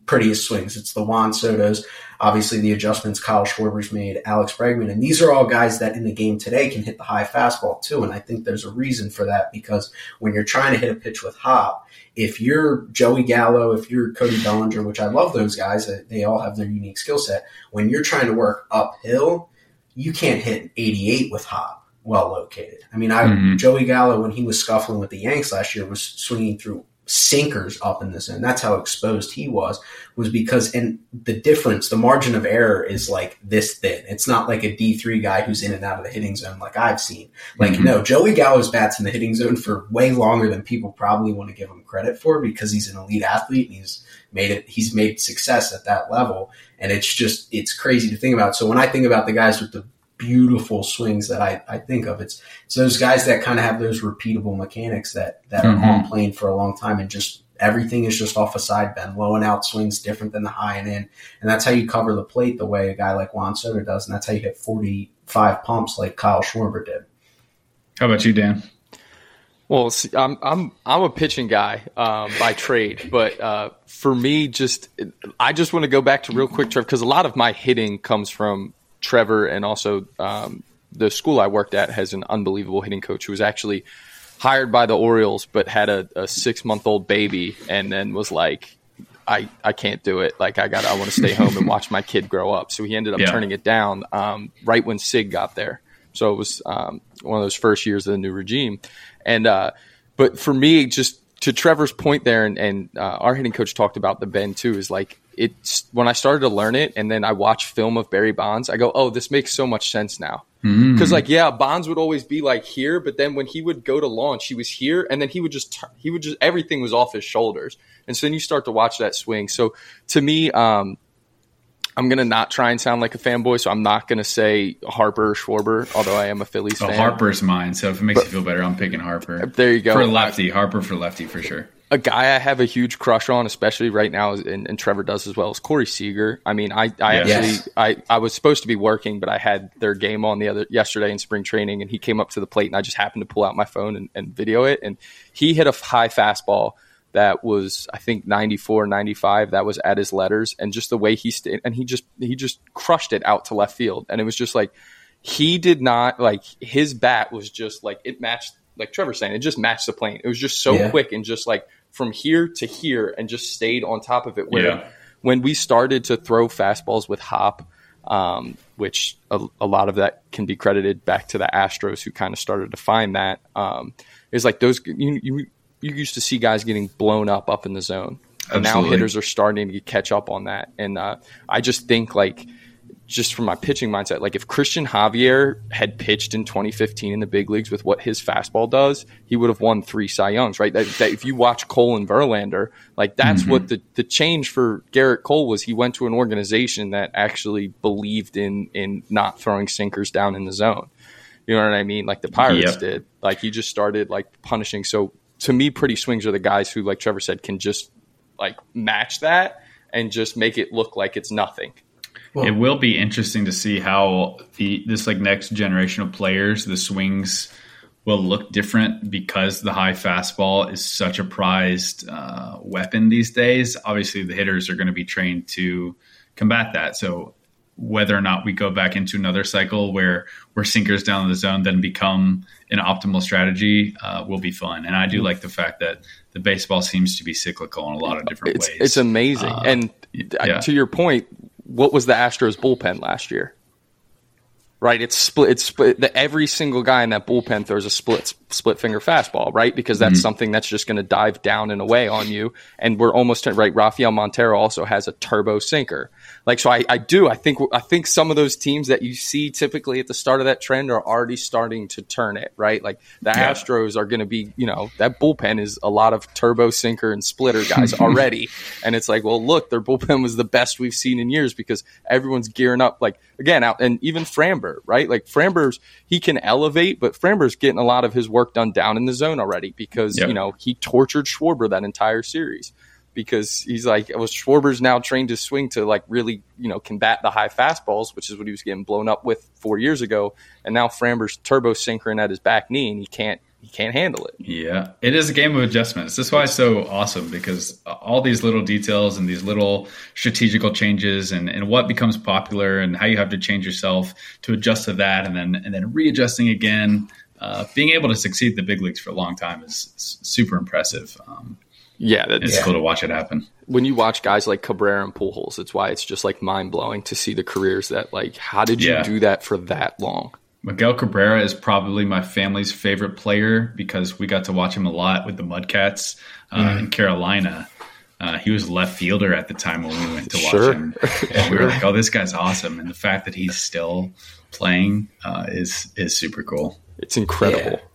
Speaker 3: prettiest swings, it's the Juan Sotos, obviously the adjustments Kyle Schwarber's made, Alex Bregman, and these are all guys that in the game today can hit the high fastball too. And I think there's a reason for that because when you're trying to hit a pitch with hop, if you're Joey Gallo, if you're Cody Bellinger, which I love those guys, uh, they all have their unique skill set. When you're trying to work uphill, you can't hit 88 with hop well located. I mean, I
Speaker 4: Mhm.
Speaker 3: Joey Gallo when he was scuffling with the Yanks last year was swinging through sinkers up in this zone. That's how exposed he was. Was because and the difference, the margin of error is like this thin. It's not like a D three guy who's in and out of the hitting zone like I've seen. Like
Speaker 4: Mhm.
Speaker 3: no, Joey Gallo's bats in the hitting zone for way longer than people probably want to give him credit for because he's an elite athlete and he's made it. He's made success at that level, and it's just it's crazy to think about. So when I think about the guys with the beautiful swings that I, I think of, it's it's those guys that kind of have those repeatable mechanics that that
Speaker 4: Mhm.
Speaker 3: are on plane for a long time and just everything is just off a side bend. Low and out swings different than the high and in, and that's how you cover the plate the way a guy like Juan Soto does, and that's how you hit forty five pumps like Kyle Schwarber did.
Speaker 4: How about you, Dan?
Speaker 1: Well, see, I'm I'm I'm a pitching guy um, by trade, but uh, for me, just I just want to go back to real quick, Trevor, because a lot of my hitting comes from Trevor, and also um, the school I worked at has an unbelievable hitting coach who was actually hired by the Orioles, but had a, a six month old baby, and then was like, I I can't do it. Like I got I want to stay home and watch my kid grow up. So he ended up
Speaker 4: Yeah.
Speaker 1: turning it down um, right when Sig got there. So it was um, one of those first years of the new regime, and uh, but for me, just to Trevor's point there, and, and uh, our hitting coach talked about the bend too. Is like it's when I started to learn it, and then I watched film of Barry Bonds. I go, oh, this makes so much sense now.
Speaker 4: Mm.
Speaker 1: Because like yeah, Bonds would always be like here, but then when he would go to launch, he was here, and then he would just he would just everything was off his shoulders, and so then you start to watch that swing. So to me, um, I'm gonna not try and sound like a fanboy, so I'm not gonna say Harper or Schwarber, although I am a Phillies
Speaker 4: Oh,
Speaker 1: fan.
Speaker 4: Harper's mine, so if it makes you feel better, I'm picking Harper.
Speaker 1: There you go.
Speaker 4: For lefty, Harper for lefty for sure.
Speaker 1: A guy I have a huge crush on, especially right now, and, and Trevor does as well, is Corey Seager. I mean, I, I
Speaker 4: Yes.
Speaker 1: actually, I, I was supposed to be working, but I had their game on the other yesterday in spring training, and he came up to the plate, and I just happened to pull out my phone and, and video it, and he hit a high fastball that was, I think, 94, 95. That was at his letters, and just the way he stayed, and he just, he just crushed it out to left field, and it was just like he did not like his bat was just like it matched like Trevor saying, it just matched the plane. It was just so
Speaker 3: Yeah.
Speaker 1: quick and just like from here to here and just stayed on top of it. Where
Speaker 4: Yeah.
Speaker 1: when we started to throw fastballs with hop, um, which a, a lot of that can be credited back to the Astros who kind of started to find that, um, is like those you, you you used to see guys getting blown up up in the zone. And now hitters are starting to catch up on that. And uh, I just think like just from my pitching mindset, like if Christian Javier had pitched in 2015 in the big leagues with what his fastball does, he would have won three Cy Youngs, right? That, that if you watch Cole and Verlander, like that's what mm-hmm. the, the change for Gerrit Cole was. He went to an organization that actually believed in in not throwing sinkers down in the zone. You know what I mean? Like the Pirates
Speaker 4: Yep.
Speaker 1: did. Like he just started like punishing. So to me, pretty swings are the guys who, like Trevor said, can just like match that and just make it look like it's nothing.
Speaker 4: Well, it will be interesting to see how the this like next generation of players, the swings will look different because the high fastball is such a prized uh, weapon these days. Obviously, the hitters are going to be trained to combat that. So whether or not we go back into another cycle where where sinkers down the zone then become an optimal strategy uh, will be fun. And I do like the fact that the baseball seems to be cyclical in a lot of different
Speaker 1: it's,
Speaker 4: ways.
Speaker 1: It's amazing. Uh, and yeah. to your point, what was the Astros bullpen last year? Right, it's split. It's split. The, every single guy in that bullpen throws a split split finger fastball, right? Because that's mm-hmm. something that's just going to dive down and away on you. And we're almost right. Rafael Montero also has a turbo sinker. Like so, I, I do. I think I think some of those teams that you see typically at the start of that trend are already starting to turn it. Right, like the yeah. Astros are going to be. You know, that bullpen is a lot of turbo sinker and splitter guys [laughs] already. and it's like, well, look, their bullpen was the best we've seen in years because everyone's gearing up. Like again, out and even Framber, right? Like Framber's he can elevate, but Framber's getting a lot of his work done down in the zone already because yep. you know he tortured Schwarber that entire series because he's like, well, Schwarber's now trained to swing to like really, you know, combat the high fastballs, which is what he was getting blown up with four years ago. And now Framber's turbo sinkering at his back knee and he can't, he can't handle it.
Speaker 4: Yeah. It is a game of adjustments. That's why it's so awesome because all these little details and these little strategical changes and, and what becomes popular and how you have to change yourself to adjust to that and then, and then readjusting again. Uh, being able to succeed the big leagues for a long time is, is super impressive. Um,
Speaker 1: yeah,
Speaker 4: it's
Speaker 1: yeah.
Speaker 4: cool to watch it happen.
Speaker 1: When you watch guys like Cabrera and Pujols, it's why it's just like mind blowing to see the careers that like. How did you yeah. do that for that long?
Speaker 4: Miguel Cabrera is probably my family's favorite player because we got to watch him a lot with the Mudcats uh, mm. in Carolina. Uh, he was left fielder at the time when we went to watch sure. him. [laughs] And we were like, "Oh, this guy's awesome!" And the fact that he's still playing uh, is is super cool.
Speaker 1: It's incredible. Yeah.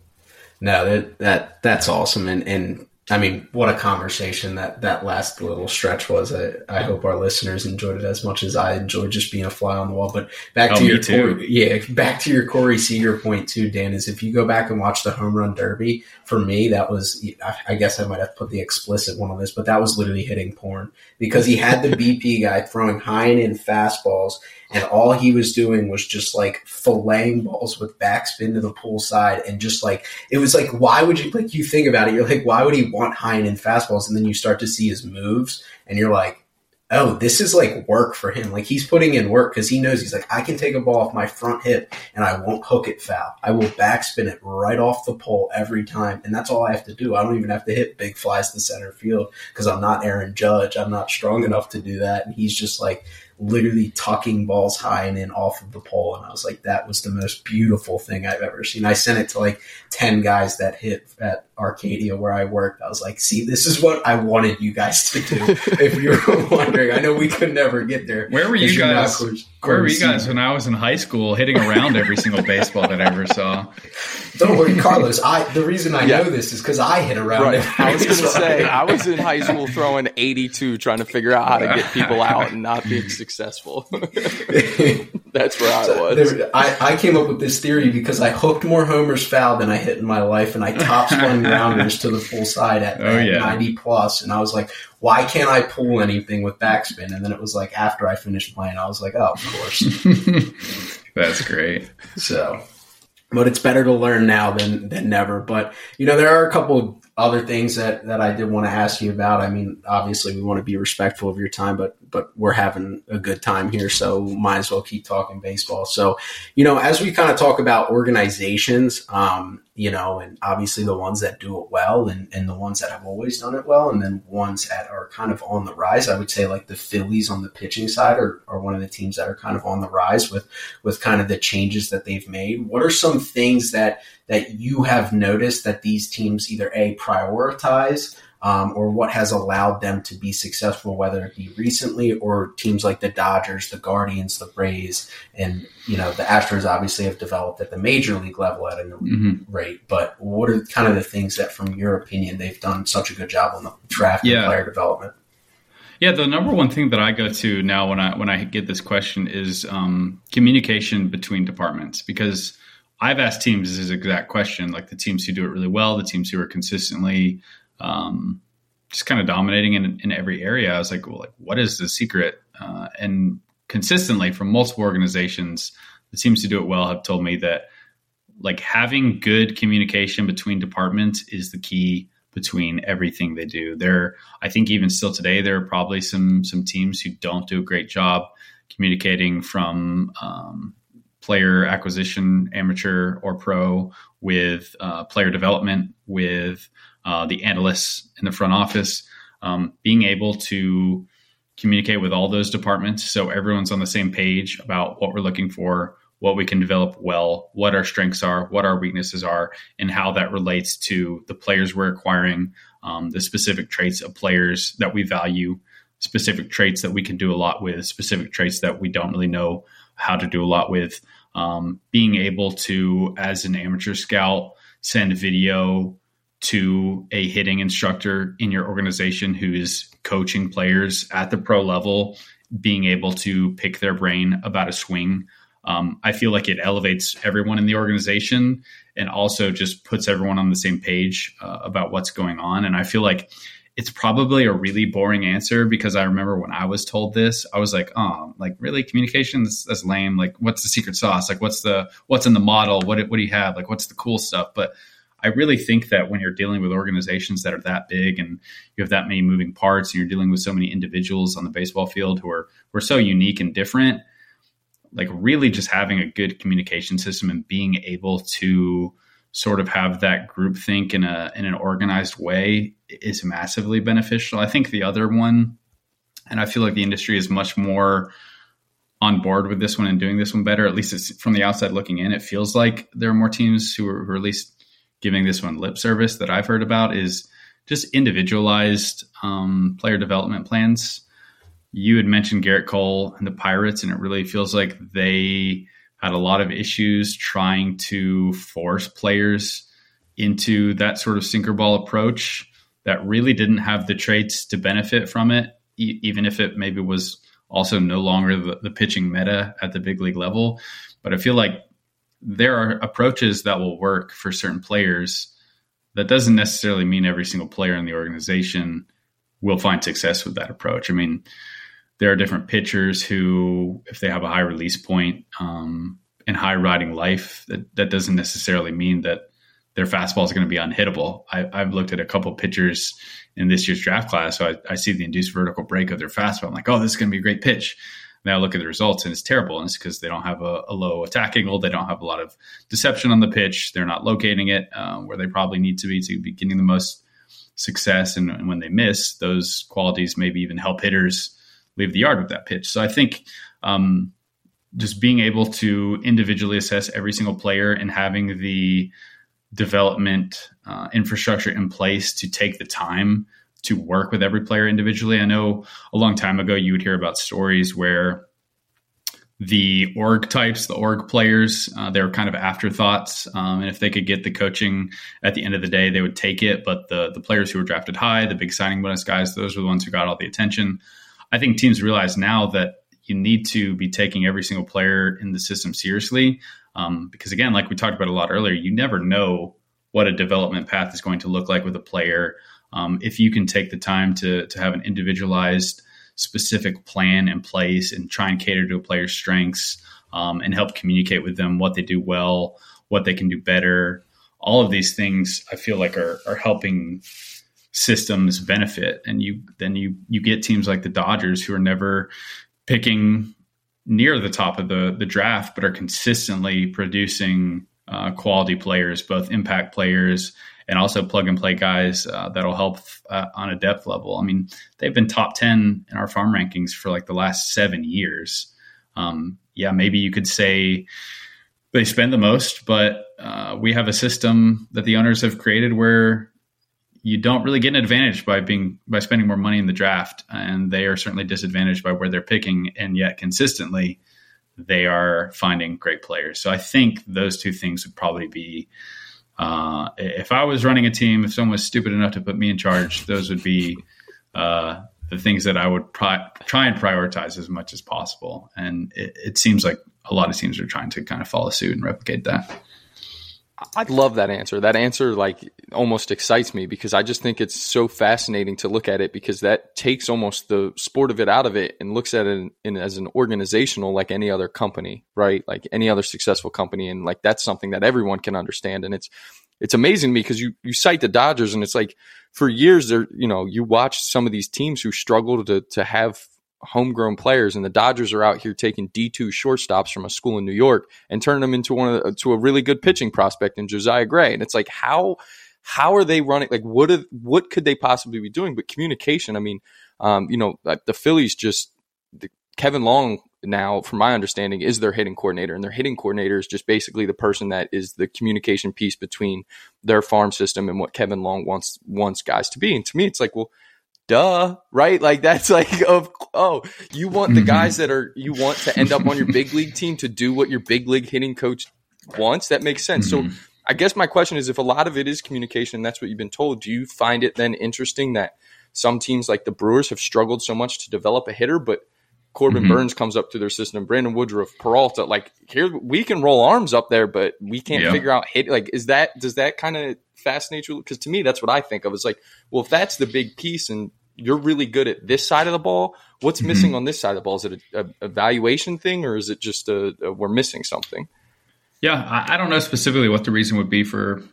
Speaker 3: No, that that that's awesome, and and I mean, what a conversation that that last little stretch was. I, I hope our listeners enjoyed it as much as I enjoyed just being a fly on the wall. But back oh, to oh, your Corey, yeah, back to your Corey Seager point too, Dan. Is if you go back and watch the home run derby, for me that was I guess I might have put the explicit one on this, but that was literally hitting porn because he had the BP guy throwing high and in fastballs and all he was doing was just like filleting balls with backspin to the pool side and just like it was like why would you like you think about it you're like why would he want high and in fastballs? And then you start to see his moves and you're like oh this is like work for him. Like he's putting in work because he knows he's like i can take a ball off my front hip and i won't hook it foul. I will backspin it right off the pole every time. And that's all i have to do. I don't even have to hit big flies to center field because i'm not aaron judge. I'm not strong enough to do that. And he's just like literally tucking balls high and in off of the pole. And I was like, that was the most beautiful thing I've ever seen. I sent it to like 10 guys that hit at Arcadia where I worked. I was like, see, this is what I wanted you guys to do. [laughs] if you were wondering, I know we could never get there.
Speaker 4: Where were you guys? where were you guys when I was in high school hitting around every single baseball that I ever saw?
Speaker 3: Don't worry, Carlos. I the reason I yeah. know this is because I hit around. Right.
Speaker 1: I was going to say [laughs] I was in high school throwing 82, trying to figure out how to get people [laughs] out and not being successful. That's where I was.
Speaker 3: There, I, I came up with this theory because I hooked more homers foul than I hit in my life, and I top spun rounders to the full side at, oh, yeah. 90 plus, and I was like, why can't I pull anything with backspin? And then it was like after I finished playing, I was like, oh, of course. [laughs]
Speaker 4: That's great.
Speaker 3: So, but it's better to learn now than than never. But you know, there are a couple other things that that I did want to ask you about. I mean, obviously, we want to be respectful of your time, but but we're having a good time here, so might as well keep talking baseball. So, you know, as we kind of talk about organizations, um, you know, and obviously the ones that do it well and, and the ones that have always done it well, and then ones that are kind of on the rise. I would say like the Phillies on the pitching side are, are one of the teams that are kind of on the rise with with kind of the changes that they've made. What are some things that that you have noticed that these teams either a prioritize um, or what has allowed them to be successful, whether it be recently or teams like the Dodgers, the Guardians, the Rays, and you know the Astros obviously have developed at the major league level at a mm-hmm. rate. But what are kind of the things that, from your opinion, they've done such a good job on the draft yeah. and player development?
Speaker 4: Yeah, the number one thing that I go to now when I when I get this question is um, communication between departments because I've asked teams this exact question, like the teams who do it really well, the teams who are consistently um, just kind of dominating in, in every area. I was like, well, like, what is the secret? Uh, and consistently from multiple organizations that teams to do it well have told me that like having good communication between departments is the key between everything they do. There, I think even still today, there are probably some some teams who don't do a great job communicating from um, player acquisition, amateur or pro, with uh, player development, with uh, the analysts in the front office, um, being able to communicate with all those departments so everyone's on the same page about what we're looking for, what we can develop well, what our strengths are, what our weaknesses are, and how that relates to the players we're acquiring, um, the specific traits of players that we value, specific traits that we can do a lot with, specific traits that we don't really know how to do a lot with. Um, being able to, as an amateur scout, send video to a hitting instructor in your organization who is coaching players at the pro level, being able to pick their brain about a swing. Um, I feel like it elevates everyone in the organization and also just puts everyone on the same page uh, about what's going on. And I feel like it's probably a really boring answer because I remember when I was told this, I was like, oh, like really communication that's, lame. Like, what's the secret sauce? Like, what's the what's in the model? What what do you have? Like, what's the cool stuff? But I really think that when you're dealing with organizations that are that big and you have that many moving parts and you're dealing with so many individuals on the baseball field who are who are so unique and different, like really just having a good communication system and being able to sort of have that group think in a in an organized way is massively beneficial. I think the other one, and I feel like the industry is much more on board with this one and doing this one better. At least it's from the outside looking in, it feels like there are more teams who are, who are at least giving this one lip service that I've heard about is just individualized um, player development plans. You had mentioned Gerrit Cole and the Pirates, and it really feels like they had a lot of issues trying to force players into that sort of sinker ball approach that really didn't have the traits to benefit from it, e- even if it maybe was also no longer the, the pitching meta at the big league level. But I feel like there are approaches that will work for certain players. That doesn't necessarily mean every single player in the organization will find success with that approach. I mean, there are different pitchers who, if they have a high release point um, and high riding life, that, that doesn't necessarily mean that their fastball is going to be unhittable. I, have looked at a couple pitchers in this year's draft class, so I, I, see the induced vertical break of their fastball. I'm like, oh, this is going to be a great pitch. Now look at the results, and it's terrible. And it's because they don't have a, a, low attack angle. They don't have a lot of deception on the pitch. They're not locating it um, where they probably need to be to be getting the most success. And, and, when they miss, those qualities maybe even help hitters leave the yard with that pitch. So I think um, just being able to individually assess every single player and having the development uh, infrastructure in place to take the time to work with every player individually. I know a long time ago you would hear about stories where the org types, the org players, uh, they were kind of afterthoughts. Um, and if they could get the coaching at the end of the day, they would take it. But the the players who were drafted high, the big signing bonus guys, those were the ones who got all the attention. I think teams realize now that you need to be taking every single player in the system seriously. Um, because again, like we talked about a lot earlier, you never know what a development path is going to look like with a player. Um, if you can take the time to to have an individualized, specific plan in place and try and cater to a player's strengths um, and help communicate with them what they do well, what they can do better, all of these things I feel like are are helping systems benefit and you then you you get teams like the Dodgers who are never picking near the top of the the draft but are consistently producing uh, quality players both impact players and also plug and play guys uh, that'll help uh, on a depth level. I mean, they've been top 10 in our farm rankings for like the last seven years. Um, yeah, maybe you could say they spend the most, but uh, we have a system that the owners have created where you don't really get an advantage by being by spending more money in the draft, and they are certainly disadvantaged by where they're picking, and yet consistently they are finding great players. So I think those two things would probably be. Uh, if I was running a team, if someone was stupid enough to put me in charge, those would be uh, the things that I would pri- try and prioritize as much as possible. And it, it seems like a lot of teams are trying to kind of follow suit and replicate that.
Speaker 1: I love that answer. That answer like almost excites me because I just think it's so fascinating to look at it because that takes almost the sport of it out of it and looks at it in, in, as an organizational like any other company, right? Like any other successful company and like that's something that everyone can understand and it's it's amazing to me because you you cite the Dodgers and it's like for years there you know you watch some of these teams who struggle to to have homegrown players, and the Dodgers are out here taking D two shortstops from a school in New York and turning them into one of the, to a really good pitching prospect in Josiah Gray. And it's like how how are they running? Like what what could they possibly be doing? But communication. I mean, um, you know, like the Phillies just the, Kevin Long now, from my understanding, is their hitting coordinator, and their hitting coordinator is just basically the person that is the communication piece between their farm system and what Kevin Long wants wants guys to be. And to me, it's like, well, duh, right? Like that's like [laughs] of oh, you want the mm-hmm. guys that are you want to end up on your big league team to do what your big league hitting coach wants. That makes sense. Mm-hmm. So I guess my question is if a lot of it is communication, that's what you've been told, do you find it then interesting that some teams like the Brewers have struggled so much to develop a hitter, but Corbin mm-hmm. Burnes comes up to their system, Brandon Woodruff, Peralta, like here we can roll arms up there, but we can't yeah. figure out hit. Like, is that does that kind of fascinate you? Because to me, that's what I think of. It's like, well, if that's the big piece, and you're really good at this side of the ball. What's mm-hmm. missing on this side of the ball? Is it a, a evaluation thing, or is it just a, a we're missing something?
Speaker 4: Yeah, I, I, don't know specifically what the reason would be for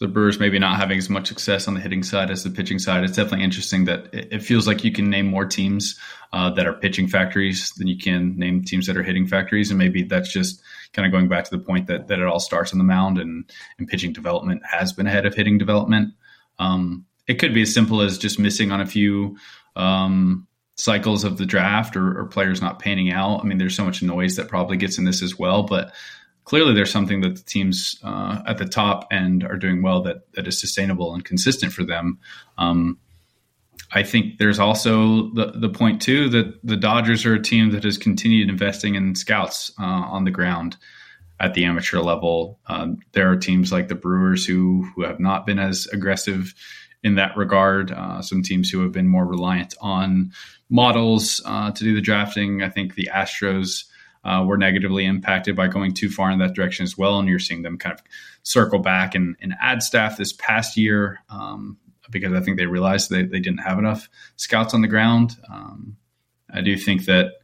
Speaker 4: the Brewers maybe not having as much success on the hitting side as the pitching side. It's definitely interesting that it, it feels like you can name more teams uh, that are pitching factories than you can name teams that are hitting factories, and maybe that's just kind of going back to the point that that it all starts on the mound and and pitching development has been ahead of hitting development. Um, it could be as simple as just missing on a few um, cycles of the draft or, or, players not panning out. I mean, there's so much noise that probably gets in this as well, but clearly there's something that the teams uh, at the top end are doing well that that is sustainable and consistent for them. Um, I think there's also the the point too that the Dodgers are a team that has continued investing in scouts uh, on the ground at the amateur level. Um, there are teams like the Brewers who who have not been as aggressive in that regard. Uh, some teams who have been more reliant on models uh, to do the drafting. I think the Astros uh, were negatively impacted by going too far in that direction as well. And you're seeing them kind of circle back and, and add staff this past year um, because I think they realized they, they didn't have enough scouts on the ground. Um, I do think that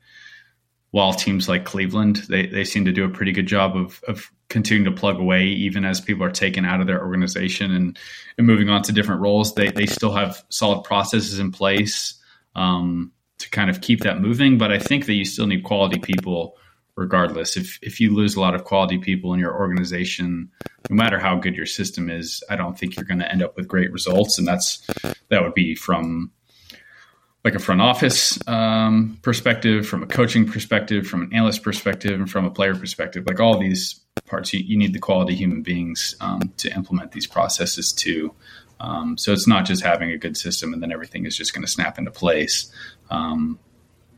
Speaker 4: while teams like Cleveland, they, they seem to do a pretty good job of, of continuing to plug away, even as people are taken out of their organization and, and moving on to different roles. They, they still have solid processes in place um, to kind of keep that moving. But I think that you still need quality people regardless. If, if you lose a lot of quality people in your organization, no matter how good your system is, I don't think you're going to end up with great results. And that's that would be from like a front office um, perspective, from a coaching perspective, from an analyst perspective, and from a player perspective. Like all these parts, you, you need the quality human beings um, to implement these processes too. Um, so it's not just having a good system and then everything is just going to snap into place. Um,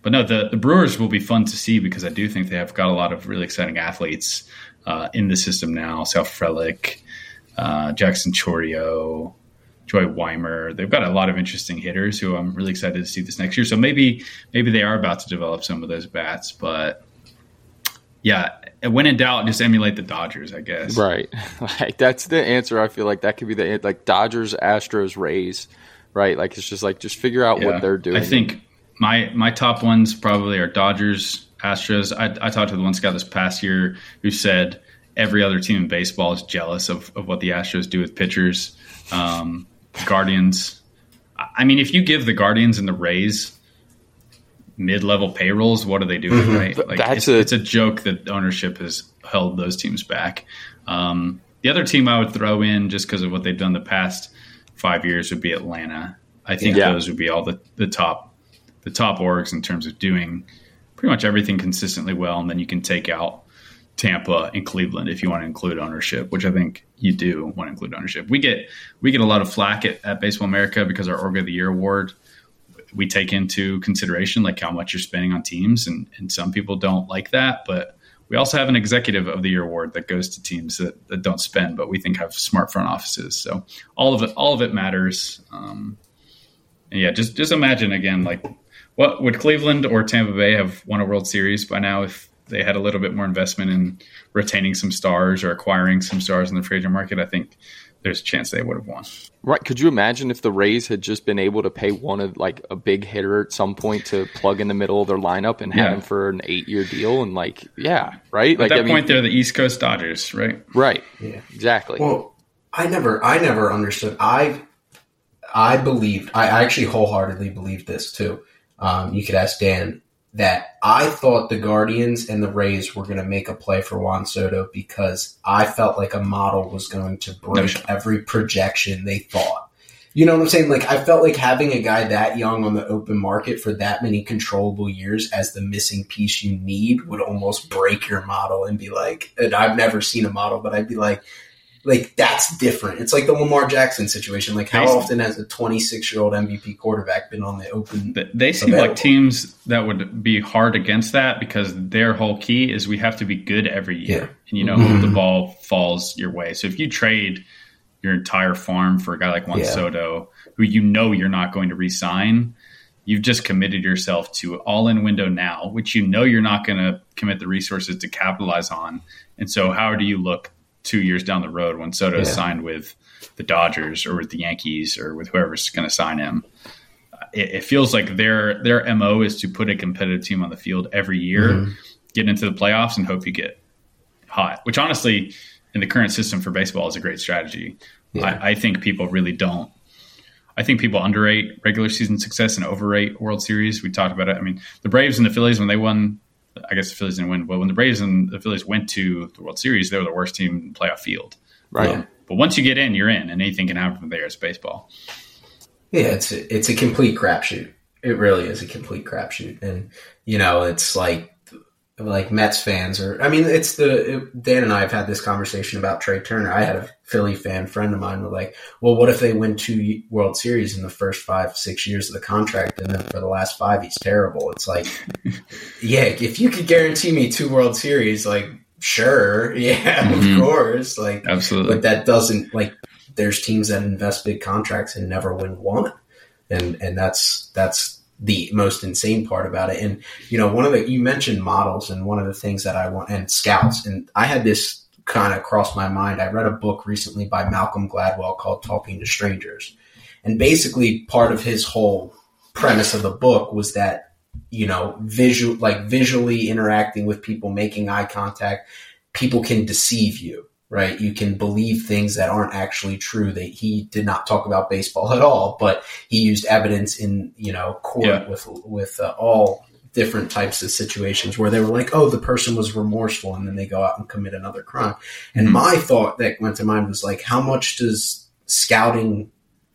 Speaker 4: but no, the, the Brewers will be fun to see because I do think they have got a lot of really exciting athletes uh, in the system now. Sal Frelick, uh, Jackson Chourio, Joey Wiemer. They've got a lot of interesting hitters who I'm really excited to see this next year. So maybe maybe they are about to develop some of those bats, but yeah, when in doubt, just emulate the Dodgers, I guess.
Speaker 1: Right, [laughs] like that's the answer. I feel like that could be the like Dodgers, Astros, Rays, right? Like it's just like just figure out yeah. what they're doing.
Speaker 4: I think my my top ones probably are Dodgers, Astros. I, I talked to the one scout this past year who said every other team in baseball is jealous of, of what the Astros do with pitchers. Um, Guardians. I mean, if you give the Guardians and the Rays mid-level payrolls, what are they doing? Mm-hmm. Right? Like That's it's a, it's a joke that ownership has held those teams back. Um, the other team I would throw in just because of what they've done the past five years would be Atlanta. I think yeah. those would be all the, the top the top orgs in terms of doing pretty much everything consistently well, and then you can take out Tampa and Cleveland if you want to include ownership, which I think you do want to include ownership. We get we get a lot of flack at, at Baseball America because our Org of the Year award we take into consideration like how much you're spending on teams, and, and some people don't like that, but we also have an executive of the year award that goes to teams that, that don't spend, but we think have smart front offices. So all of it all of it matters. Um, and yeah, just just imagine again like what would Cleveland or Tampa Bay have won a World Series by now if they had a little bit more investment in retaining some stars or acquiring some stars in the free agent market, I think there's a chance they would have won.
Speaker 1: Right. Could you imagine if the Rays had just been able to pay one of like a big hitter at some point to plug in the middle of their lineup and have
Speaker 4: Yeah.
Speaker 1: him for an eight year deal and like yeah, right?
Speaker 4: At
Speaker 1: like
Speaker 4: that
Speaker 1: I mean,
Speaker 4: point, they're the East Coast Dodgers, right?
Speaker 1: right.
Speaker 3: Yeah.
Speaker 1: Exactly.
Speaker 3: Well, I never, I never understood. I, I believed. I I actually wholeheartedly believed this too. Um, you could ask Dan that I thought the Guardians and the Rays were going to make a play for Juan Soto because I felt like a model was going to break every projection they thought. You know what I'm saying? Like I felt like having a guy that young on the open market for that many controllable years as the missing piece you need would almost break your model and be like, and I've never seen a model, but I'd be like, like that's different. It's like the Lamar Jackson situation. Like how
Speaker 4: Basically.
Speaker 3: often has a 26 year old MVP quarterback been on the open?
Speaker 4: They seem
Speaker 3: Available.
Speaker 4: like teams that would be hard against that because their whole key is we have to be good every year,
Speaker 3: Yeah.
Speaker 4: and you know
Speaker 3: Mhm.
Speaker 4: the ball falls your way. So if you trade your entire farm for a guy like Juan
Speaker 3: Yeah.
Speaker 4: Soto, who you know you're not going to re-sign, you've just committed yourself to all-in window now, which you know you're not going to commit the resources to capitalize on. And so, how do you look two years down the road when Soto is
Speaker 3: Yeah.
Speaker 4: signed with the Dodgers or with the Yankees or with whoever's going to sign him? it, it feels like their their mo is to put a competitive team on the field every year,
Speaker 3: Mhm.
Speaker 4: get into the playoffs, and hope you get hot. Which honestly, in the current system for baseball, is a great strategy.
Speaker 3: Yeah.
Speaker 4: I, I think people really don't. I think people underrate regular season success and overrate World Series. We talked about it. I mean, the Braves and the Phillies when they won. I guess the Phillies didn't win, but when the Braves and the Phillies went to the World Series, they were the worst team in the playoff field.
Speaker 1: right.
Speaker 3: Yeah.
Speaker 4: But once you get in, you're in, and anything can happen from there. It's baseball.
Speaker 3: Yeah, it's a, it's a complete crapshoot. It really is a complete crapshoot, and you know, it's like like Mets fans or I mean, it's the it, Dan and I have had this conversation about Trea Turner. I had a Philly fan friend of mine was like, "Well, what if they win two World Series in the first five six years of the contract, and then for the last five he's terrible?" It's like, [laughs] yeah, if you could guarantee me two World Series, like sure, [laughs] yeah,
Speaker 4: Mhm.
Speaker 3: of course, like
Speaker 4: Absolutely.
Speaker 3: but that doesn't like there's teams that invest big contracts and never win one and and that's that's the most insane part about it. And you know one of the you mentioned models and one of the things that i want and scouts. And i had this kind of cross my mind. I read a book recently by malcolm gladwell called talking to strangers. And basically part of his whole premise of the book was that you know visual like visually interacting with people making eye contact people can deceive you right? You can believe things that aren't actually true. That he did not talk about baseball [laughs] at all, but he used evidence in you know court
Speaker 4: Yeah.
Speaker 3: with with uh, all different types of situations where they were like, oh, the person was remorseful, and then they go out and commit another crime. And
Speaker 4: Mhm.
Speaker 3: my thought that went to mind was like, how much does scouting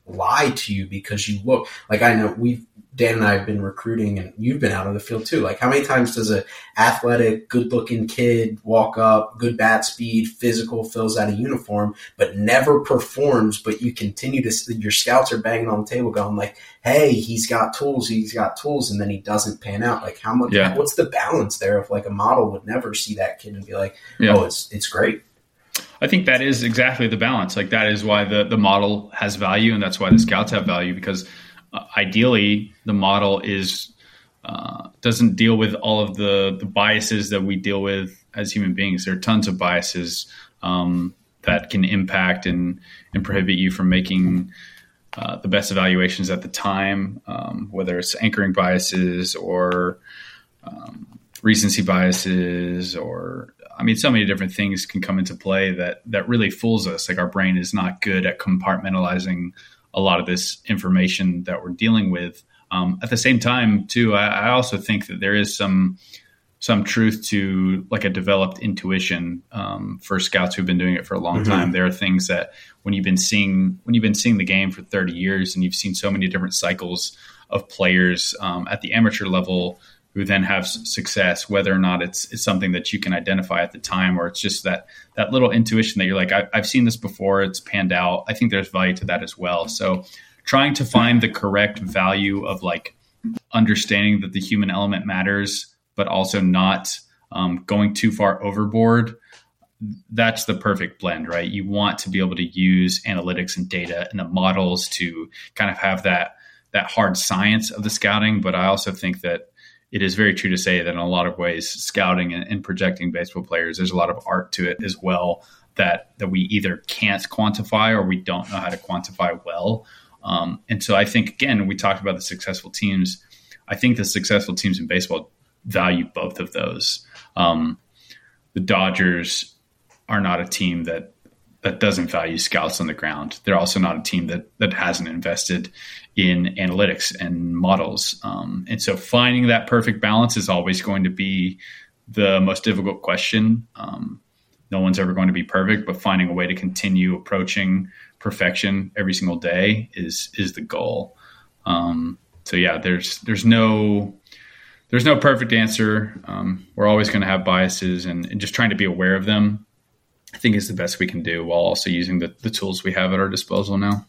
Speaker 3: lie to you because you look like I know we've Dan and I have been recruiting and you've been out on the field too. Like how many times does a athletic, good looking kid walk up, good bat speed, physical, fills out a uniform, but never performs, but you continue to your scouts are banging on the table going like, Hey, he's got tools, he's got tools, and then he doesn't pan out. Like how much
Speaker 4: Yeah.
Speaker 3: what's the balance there of like a model would never see that kid and be like,
Speaker 4: Yeah.
Speaker 3: Oh, it's it's great.
Speaker 4: I think that is exactly the balance. Like that is why the the model has value, and that's why the scouts have value because ideally the model is uh, doesn't deal with all of the the biases that we deal with as human beings. There are tons of biases um, that can impact and and prohibit you from making. Uh, the best evaluations at the time, um, whether it's anchoring biases or um, recency biases or I mean, so many different things can come into play that that really fools us. Like our brain is not good at compartmentalizing a lot of this information that we're dealing with. Um, at the same time, too, I, I also think that there is some some truth to like a developed intuition um, for scouts who've been doing it for a long
Speaker 3: Mhm.
Speaker 4: time. There are things that when you've been seeing when you've been seeing the game for 30 years and you've seen so many different cycles of players um, at the amateur level who then have success, whether or not it's it's something that you can identify at the time, or it's just that that little intuition that you're like, I, I've seen this before, it's panned out. I think there's value to that as well. So, trying to find the correct value of like understanding that the human element matters, but also not um, going too far overboard. That's the perfect blend, right? You want to be able to use analytics and data and the models to kind of have that that hard science of the scouting, but I also think that it is very true to say that in a lot of ways, scouting and, and projecting baseball players, there's a lot of art to it as well that that we either can't quantify or we don't know how to quantify well. Um, and so I think again, we talked about the successful teams. I think the successful teams in baseball value both of those. Um, the Dodgers are not a team that that doesn't value scouts on the ground. They're also not a team that that hasn't invested in analytics and models. Um, and so finding that perfect balance is always going to be the most difficult question. Um, no one's ever going to be perfect, but finding a way to continue approaching perfection every single day is is the goal. Um, so yeah, there's there's no there's no perfect answer. Um, we're always going to have biases, and, and, just trying to be aware of them, I think, is the best we can do while also using the, the tools we have at our disposal now.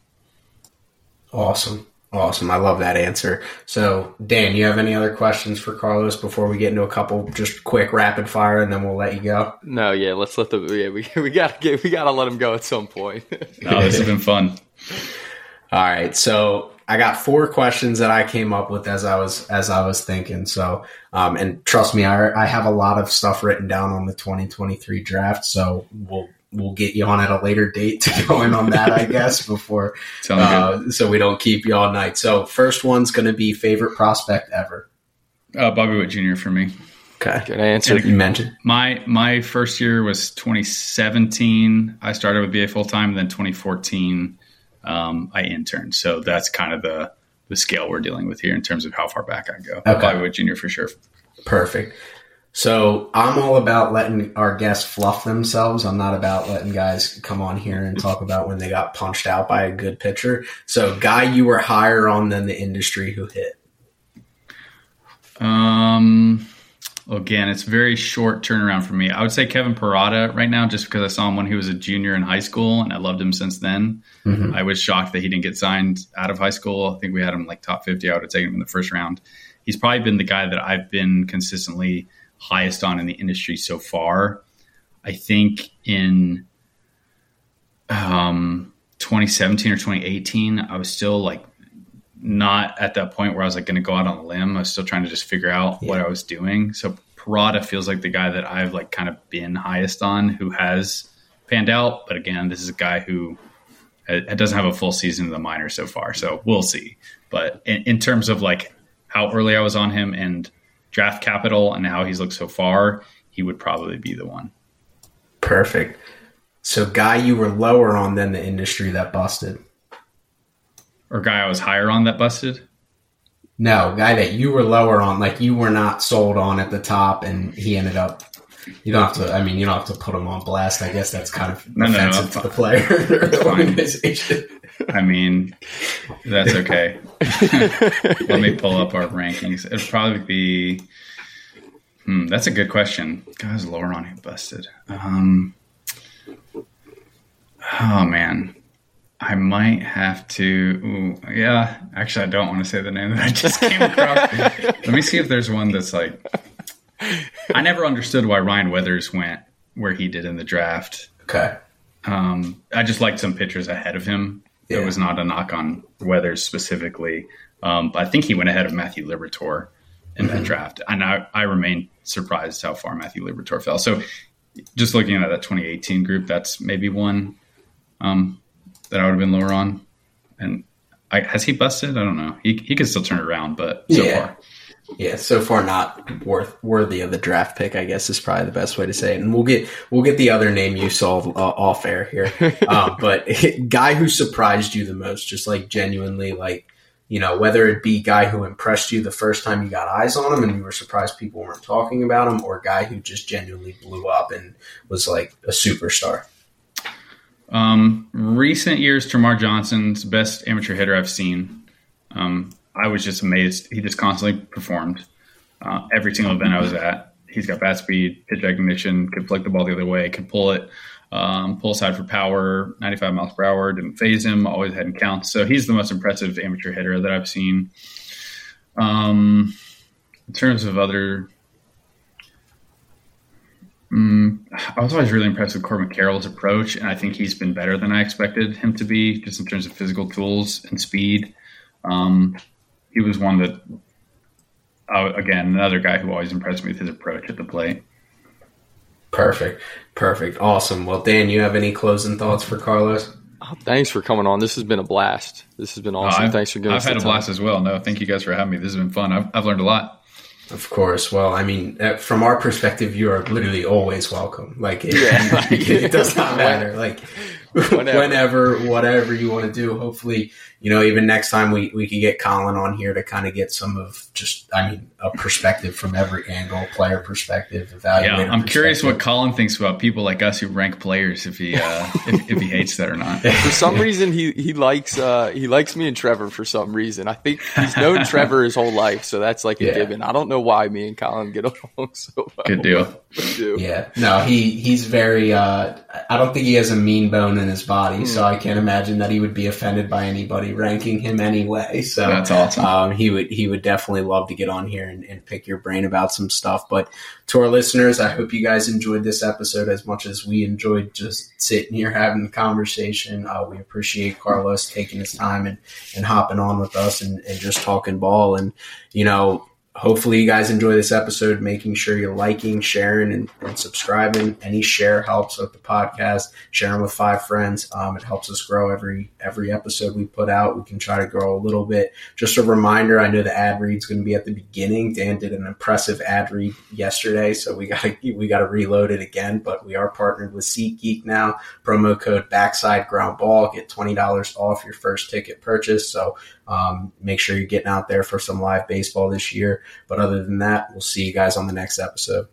Speaker 3: Awesome. Awesome. I love that answer. So, Dan, you have any other questions for Carlos before we get into a couple just quick rapid fire and then we'll let you go?
Speaker 1: No, yeah, let's let the yeah, we [laughs] we got to get we got to let him go at some point. [laughs]
Speaker 4: no, this has been fun.
Speaker 3: All right. So, I got four questions that I came up with as I was as I was thinking. So, um, and trust me, I, I have a lot of stuff written down on the 2023 draft. So we'll we'll get you on at a later date to [laughs] go in on that, I guess, before uh, so we don't keep you all night. So first one's going to be favorite prospect ever.
Speaker 4: Uh, Bobby Witt Jr. for me.
Speaker 3: Okay, good answer. And you mentioned
Speaker 4: my my first year was 2017. I started with BA full time. Then 2014, um, I interned. So that's kind of the the scale we're dealing with here in terms of how far back I go. Okay. Bobby Witt Jr. for sure.
Speaker 3: Perfect. So I'm all about letting our guests fluff themselves. I'm not about letting guys come on here and talk about when they got punched out by a good pitcher. So guy you were higher on than the industry who hit.
Speaker 4: Um again, it's very short turnaround for me. I would say Kevin Parada right now, just because I saw him when he was a junior in high school and I loved him since then. Mm-hmm. I was shocked that he didn't get signed out of high school. I think we had him like top 50. I would have taken him in the first round. He's probably been the guy that I've been consistently – highest on in the industry so far. I think in um, 2017 or 2018, I was still like not at that point where I was like going to go out on a limb. I was still trying to just figure out yeah. what I was doing. So Parada feels like the guy that I've like kind of been highest on who has panned out. But again, this is a guy who it doesn't have a full season in the minor so far. So we'll see. But in, in terms of like how early I was on him and draft capital and how he's looked so far, he would probably be the one.
Speaker 3: Perfect. So, guy you were lower on than the industry that busted,
Speaker 4: or guy I was higher on that busted.
Speaker 3: No, guy that you were lower on, like you were not sold on at the top, and he ended up. You don't have to. I mean, you don't have to put them on blast. I guess that's kind of no, offensive no, no, to the player [laughs] or the organization.
Speaker 4: I mean, that's okay. [laughs] Let me pull up our rankings. It'd probably be. Hmm, that's a good question. Guys, lower on who busted. Um, oh man, I might have to. Ooh, yeah, actually, I don't want to say the name that I just came across. [laughs] Let me see if there's one that's like. I never understood why Ryan Weathers went where he did in the draft.
Speaker 3: Okay.
Speaker 4: Um, I just liked some pitchers ahead of him. Yeah. It was not a knock on Weathers specifically, um, but I think he went ahead of Matthew Liberatore in mm-hmm. that draft, and I, I remain surprised how far Matthew Liberatore fell. So, just looking at that 2018 group, that's maybe one um, that I would have been lower on. And I, has he busted? I don't know. He he could still turn it around, but so yeah. far
Speaker 3: yeah, so far not worth worthy of the draft pick. I guess is probably the best way to say it. And we'll get we'll get the other name you saw uh, off air here. um, [laughs] but [laughs] guy who surprised you the most, just like genuinely, like you know, whether it be guy who impressed you the first time you got eyes on him and you were surprised people weren't talking about him, or guy who just genuinely blew up and was like a superstar.
Speaker 4: Um, recent years, Termarr Johnson's best amateur hitter I've seen. Um, I was just amazed. He just constantly performed. Uh, every single event I was at, he's got bat speed, pitch recognition, could flick the ball the other way, could pull it, um, pull aside for power, 95 miles per hour, didn't phase him, always had counts. So he's the most impressive amateur hitter that I've seen. Um, in terms of other, um, I was always really impressed with Corbin Carroll's approach, and I think he's been better than I expected him to be, just in terms of physical tools and speed. Um, he was one that oh, again, another guy who always impressed me with his approach at the plate.
Speaker 3: Perfect. Perfect. Awesome. Well, Dan, you have any closing thoughts for Carlos?
Speaker 1: Oh, thanks for coming on. This has been a blast. This has been awesome.
Speaker 4: Uh,
Speaker 1: thanks for giving
Speaker 4: I've
Speaker 1: us
Speaker 4: had
Speaker 1: the
Speaker 4: a
Speaker 1: time.
Speaker 4: blast as well. No, thank you guys for having me. This has been fun. I've, I've learned a lot.
Speaker 3: Of course. Well, I mean, uh, from our perspective, you are literally always welcome. Like, it,
Speaker 1: Yeah. [laughs]
Speaker 3: it does not [laughs] matter. Like,
Speaker 1: Whenever. [laughs]
Speaker 3: whenever, whatever you want to do. Hopefully, you know, even next time we, we could get Colin on here to kind of get some of just, I mean, a perspective from every angle, player perspective, evaluator.
Speaker 4: Yeah, I'm curious what. Colin thinks about people like us who rank players. If he uh, [laughs] if, if he hates that or not.
Speaker 1: For some reason, he he likes uh, he likes me and Trevor. For some reason, I think he's known [laughs] Trevor his whole life, so that's like a
Speaker 3: Yeah.
Speaker 1: given. I don't know why me and Colin get [laughs] along so well.
Speaker 4: Good deal.
Speaker 1: do.
Speaker 3: Yeah, no, he he's very. Uh, I don't think he has a mean bone in his body, so I can't imagine that he would be offended by anybody ranking him anyway. So
Speaker 4: That's awesome.
Speaker 3: Um, he would he would definitely love to get on here and, and pick your brain about some stuff. But to our listeners, I hope you guys enjoyed this episode as much as we enjoyed just sitting here having the conversation. Uh, we appreciate Carlos taking his time and, and hopping on with us and, and just talking ball. And you know, hopefully you guys enjoy this episode making sure you're liking sharing and, and subscribing. Any share helps with the podcast. Sharing with five friends um, it helps us grow every every episode we put out. We can try to grow a little bit. Just a reminder i know the ad read's going to be at the beginning. Dan did an impressive ad read yesterday so we got to we got to reload it again but we are partnered with SeatGeek now. Promo code backside ground ball get $20 off your first ticket purchase. So um, make sure you're getting out there for some live baseball this year. But other than that, we'll see you guys on the next episode.